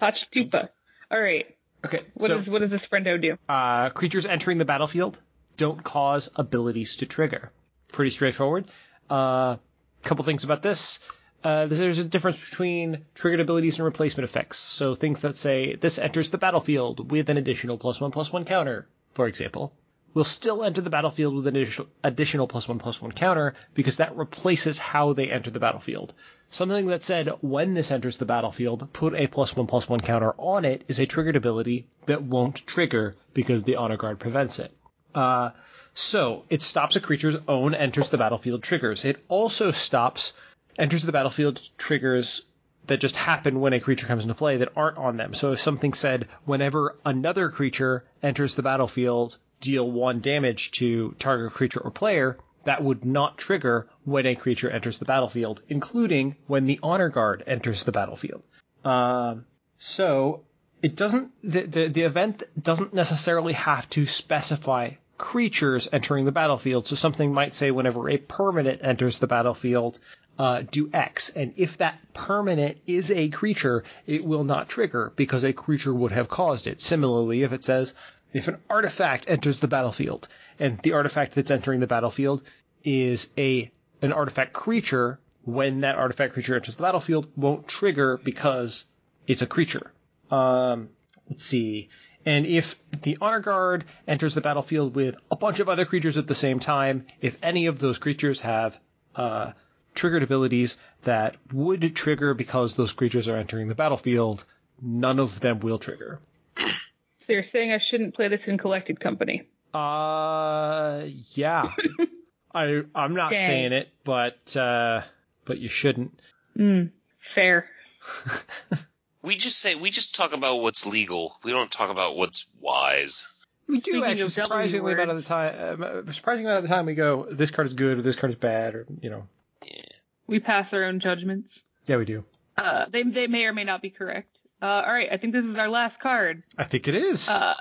[SPEAKER 2] Pachtupa. All right.
[SPEAKER 3] Okay,
[SPEAKER 2] What
[SPEAKER 3] so
[SPEAKER 2] does what does this friendo do?
[SPEAKER 3] uh, creatures entering the battlefield don't cause abilities to trigger. Pretty straightforward. A uh, couple things about this. Uh, there's a difference between triggered abilities and replacement effects. So things that say this enters the battlefield with an additional plus one plus one counter, for example, will still enter the battlefield with an additional, plus one plus one counter because that replaces how they enter the battlefield. Something that said when this enters the battlefield, put a plus one plus one counter on it is a triggered ability that won't trigger because the honor guard prevents it. Uh, So it stops a creature's own enters the battlefield triggers. It also stops enters the battlefield triggers that just happen when a creature comes into play that aren't on them. So if something said, whenever another creature enters the battlefield, deal one damage to target creature or player, that would not trigger when a creature enters the battlefield, including when the honor guard enters the battlefield. Um, so it doesn't the, the the event doesn't necessarily have to specify creatures entering the battlefield. So something might say whenever a permanent enters the battlefield, uh, do X, and if that permanent is a creature, it will not trigger because a creature would have caused it. Similarly, if it says if an artifact enters the battlefield and the artifact that's entering the battlefield is a an artifact creature, when that artifact creature enters the battlefield, won't trigger because it's a creature. Um, let's see. And if the honor guard enters the battlefield with a bunch of other creatures at the same time, if any of those creatures have uh, triggered abilities that would trigger because those creatures are entering the battlefield, none of them will trigger.
[SPEAKER 2] So you're saying I shouldn't play this in collected company?
[SPEAKER 3] Uh, yeah. I I'm not
[SPEAKER 2] Dang.
[SPEAKER 3] saying it, but uh, but you shouldn't.
[SPEAKER 2] Mm, fair.
[SPEAKER 1] We just say we just talk about what's legal. We don't talk about what's wise.
[SPEAKER 3] We
[SPEAKER 2] Speaking
[SPEAKER 3] do actually surprisingly amount of the time. Uh, surprisingly amount of the time we go, this card is good or this card is bad or you know.
[SPEAKER 2] We pass our own judgments.
[SPEAKER 3] Yeah, we do.
[SPEAKER 2] Uh, they they may or may not be correct. Uh, all right, I think this is our last card.
[SPEAKER 3] I think it is.
[SPEAKER 2] Uh,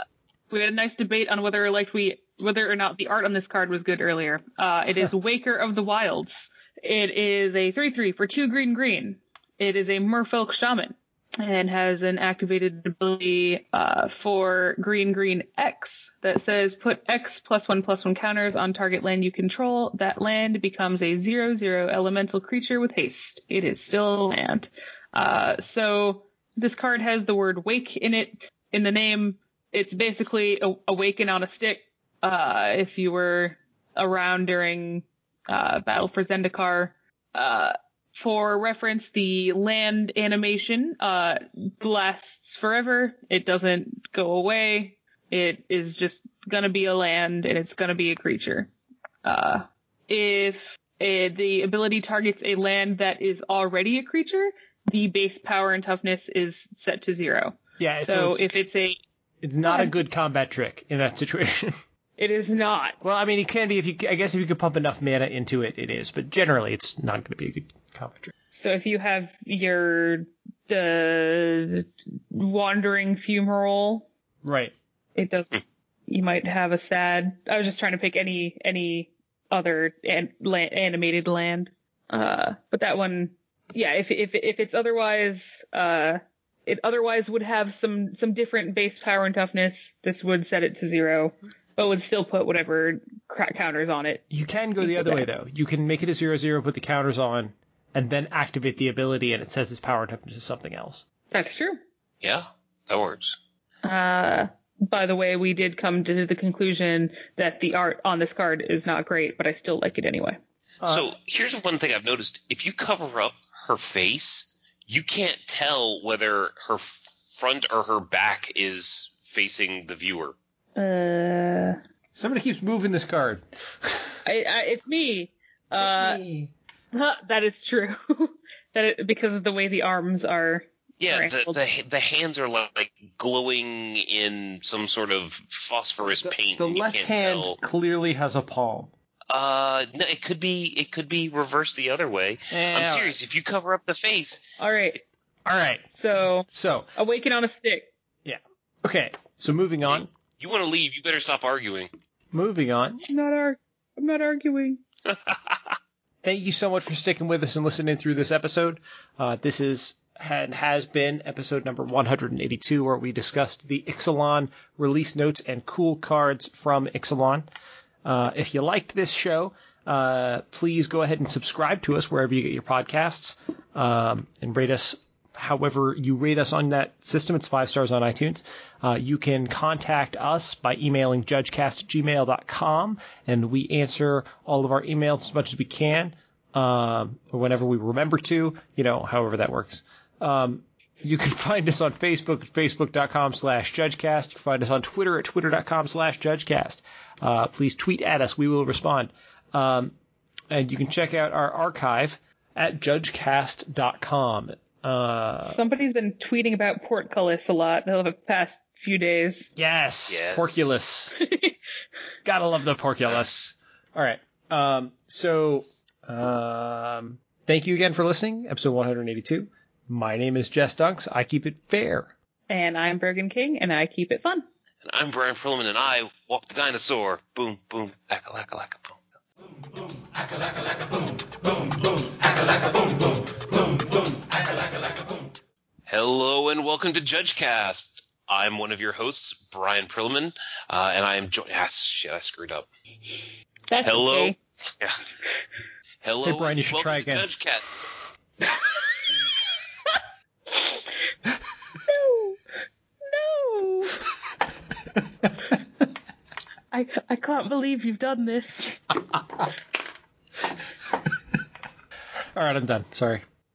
[SPEAKER 2] we had a nice debate on whether like we whether or not the art on this card was good earlier. Uh, it is Waker of the Wilds. It is a three three for two green green. It is a Merfolk Shaman and has an activated ability uh, for green green X that says put X plus one plus one counters on target land you control. That land becomes a zero zero elemental creature with haste. It is still land. Uh, so this card has the word wake in it in the name. It's basically a- awaken on a stick. Uh, if you were around during uh, Battle for Zendikar, uh, for reference, the land animation uh, lasts forever. It doesn't go away. It is just gonna be a land, and it's gonna be a creature. Uh, if uh, the ability targets a land that is already a creature, the base power and toughness is set to zero.
[SPEAKER 3] yeah,
[SPEAKER 2] So,
[SPEAKER 3] it's,
[SPEAKER 2] if it's a,
[SPEAKER 3] it's not a good combat trick in that situation.
[SPEAKER 2] it is not.
[SPEAKER 3] well, I mean, it can be if you. I guess if you could pump enough mana into it, it is. But generally, it's not going to be a good trick.
[SPEAKER 2] So if you have your uh, Wandering Fumarole,
[SPEAKER 3] Right.
[SPEAKER 2] it does. You might have a sad. I was just trying to pick any any other an, land, animated land. Uh, but that one, yeah. If if if it's otherwise, uh, it otherwise would have some some different base power and toughness. This would set it to zero, but would still put whatever counters on it.
[SPEAKER 3] You can go the other way though. You can make it a zero zero, put the counters on, and then activate the ability, and it sets its power and toughness to something else.
[SPEAKER 2] That's true.
[SPEAKER 1] Yeah, that works.
[SPEAKER 2] Uh, by the way, we did come to the conclusion that the art on this card is not great, but I still like it anyway.
[SPEAKER 3] Uh,
[SPEAKER 1] so here's one thing I've noticed: if you cover up her face, you can't tell whether her front or her back is facing the viewer.
[SPEAKER 2] Uh,
[SPEAKER 3] Somebody keeps moving this card.
[SPEAKER 2] I, I, it's me. Uh, that is true. that it, because of the way the arms are.
[SPEAKER 1] Yeah, the, the the hands are like glowing in some sort of phosphorus
[SPEAKER 3] the,
[SPEAKER 1] paint.
[SPEAKER 3] the left hand
[SPEAKER 1] tell.
[SPEAKER 3] clearly has a palm.
[SPEAKER 1] Uh, no, it could be it could be reversed the other way.
[SPEAKER 3] Eh,
[SPEAKER 1] I'm serious. If you cover up the face,
[SPEAKER 2] All right.
[SPEAKER 3] All right.
[SPEAKER 2] So
[SPEAKER 3] So
[SPEAKER 2] awaken on a stick. Yeah.
[SPEAKER 3] Okay. So moving on.
[SPEAKER 1] you want to leave, you better stop arguing.
[SPEAKER 3] Moving on.
[SPEAKER 2] I'm not ar- I'm not arguing.
[SPEAKER 3] Thank you so much for sticking with us and listening through this episode. Uh, this is and has been episode number 182, where we discussed the Ixalan release notes and cool cards from Ixalan. Uh, if you liked this show, uh, please go ahead and subscribe to us wherever you get your podcasts, um, and rate us however you rate us on that system. It's five stars on iTunes. Uh, you can contact us by emailing judgecast@gmail.com, and we answer all of our emails as much as we can, um, or whenever we remember to, you know, however that works. Um, You can find us on Facebook at facebook.com slash judgecast. You can find us on Twitter at twitter.com slash judgecast. Uh, please tweet at us. We will respond. Um, and you can check out our archive at judgecast.com. Uh,
[SPEAKER 2] Somebody's been tweeting about portcullis a lot over the past few days.
[SPEAKER 3] yes,
[SPEAKER 1] Yes.
[SPEAKER 3] porculus. Gotta love the porculus. All right. Um, so, um, thank you again for listening. Episode 182. My name is Jess Dunks. I keep it fair.
[SPEAKER 2] And I'm Brogan King, and I keep it fun.
[SPEAKER 1] And I'm Bryan Prillaman, and I walk the dinosaur. Boom, boom, acka, lacka, lacka, boom. Hello and welcome to JudgeCast. I'm one of your hosts, Bryan Prillaman, uh, and I am joined. Ah, shit, I screwed up.
[SPEAKER 2] That's
[SPEAKER 1] Hello.
[SPEAKER 2] okay.
[SPEAKER 1] Yeah. Hello.
[SPEAKER 3] Hey, Brian, you should try again.
[SPEAKER 1] JudgeCast.
[SPEAKER 2] No. No. I I can't believe you've done this.
[SPEAKER 3] All right, I'm done. Sorry.